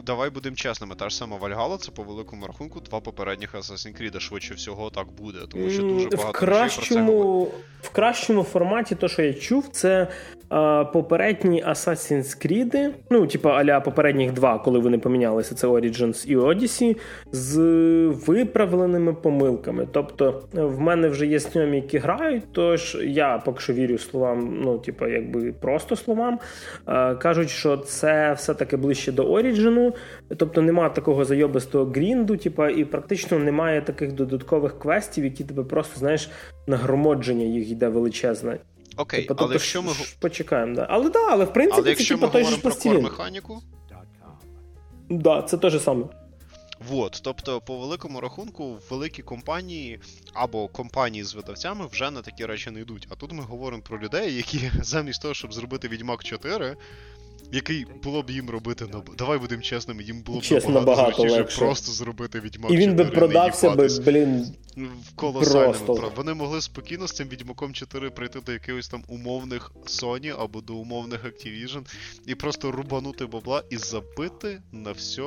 давай будемо чесними. Та ж сама Вальгала, це по великому рахунку два попередніх Assassin's Creed, швидше всього так буде, тому що дуже багато в кращому, В кращому форматі, то, що я чув, це а, попередні Assassin's Creed, ну, типу, аля попередніх два, коли вони помінялися, це Origins і Odyssey, з виправленими помилками. Тобто, в мене вже є знайомі, які грають, тож я поки що вірю словам, ну, типу, якби просто словам. А, кажуть, що це все-таки ближче до Origin, тобто немає такого зайобистого грінду, типу, і практично немає таких додаткових квестів, які тебе просто, знаєш, нагромодження їх йде величезне. Окей, типу, тобто, але якщо ми почекаємо, да. Але да, але в принципі, але якщо це типу, той говоримо про механіку. Да, це те ж саме. Вот, тобто, по великому рахунку, великі компанії або компанії з видавцями вже на такі речі не йдуть. А тут ми говоримо про людей, які замість того, щоб зробити Відьмак 4, який було б їм робити на давай будемо чесними, їм було б Чесно, набагато легше просто зробити Відьмак І він 4, би продався би, блін. В колосальному Вони могли спокійно з цим Відьмаком 4 прийти до якихось там умовних Sony або до умовних Activision і просто рубанути бабла і забити на все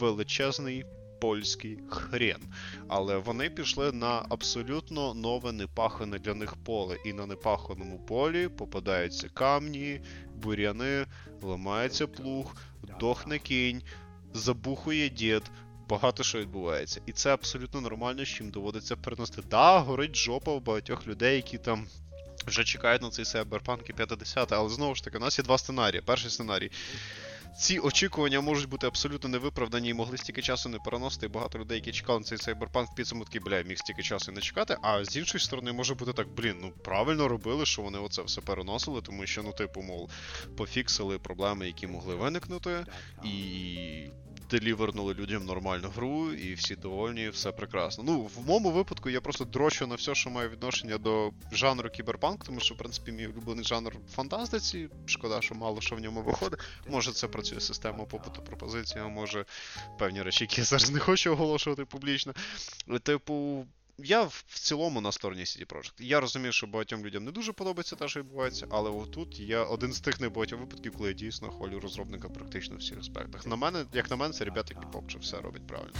величезний польський хрен. Але вони пішли на абсолютно нове непахане для них поле. І на непаханому полі попадаються камні, буряни, ламається плуг, дохне кінь, забухує дід. Багато що відбувається. І це абсолютно нормально, з чим доводиться переносити. Да, горить жопа у багатьох людей, які там вже чекають на цей Cyberpunk 50, але знову ж таки, у нас є два сценарії. Перший сценарій ці очікування можуть бути абсолютно невиправдані і могли стільки часу не переносити. І багато людей, які чекали на цей Cyberpunk, в підсумку такі, бля, міг стільки часу не чекати. А з іншої сторони, може бути так, блін, ну правильно робили, що вони оце все переносили, тому що, ну, типу, мов, пофіксили проблеми, які могли виникнути, і делівернули людям нормальну гру, і всі довольні, все прекрасно. Ну, в моєму випадку я просто дрочу на все, що має відношення до жанру кіберпанк, тому що, в принципі, мій улюблений жанр фантастиці. Шкода, що мало що в ньому виходить. Може, це працює система попиту пропозиції, а може певні речі, які я зараз не хочу оголошувати публічно. Типу. Я в цілому на стороні CD Projekt. Я розумію, що багатьом людям не дуже подобається те, що відбувається, але отут я один з тих небагатьох випадків, коли я дійсно хвалю розробника практично в всіх аспектах. На мене, як на мене, це ребята, які попче все робить правильно.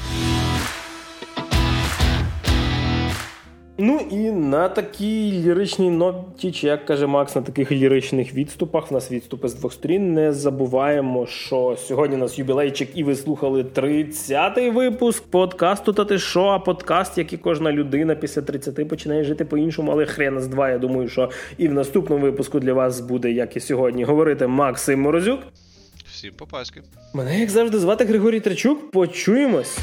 Ну і на такій ліричній ноті, чи як каже Макс, на таких ліричних відступах, в нас відступи з двох сторін. Не забуваємо, що сьогодні у нас юбілейчик, і ви слухали 30-й випуск подкасту «Та ти шо?», а подкаст, як і кожна людина після 30 починає жити по-іншому, але хрена з два. Я думаю, що і в наступному випуску для вас буде, як і сьогодні, говорити Максим Морозюк. Всім попаски. Мене як завжди звати Григорій Тречук. Почуємось.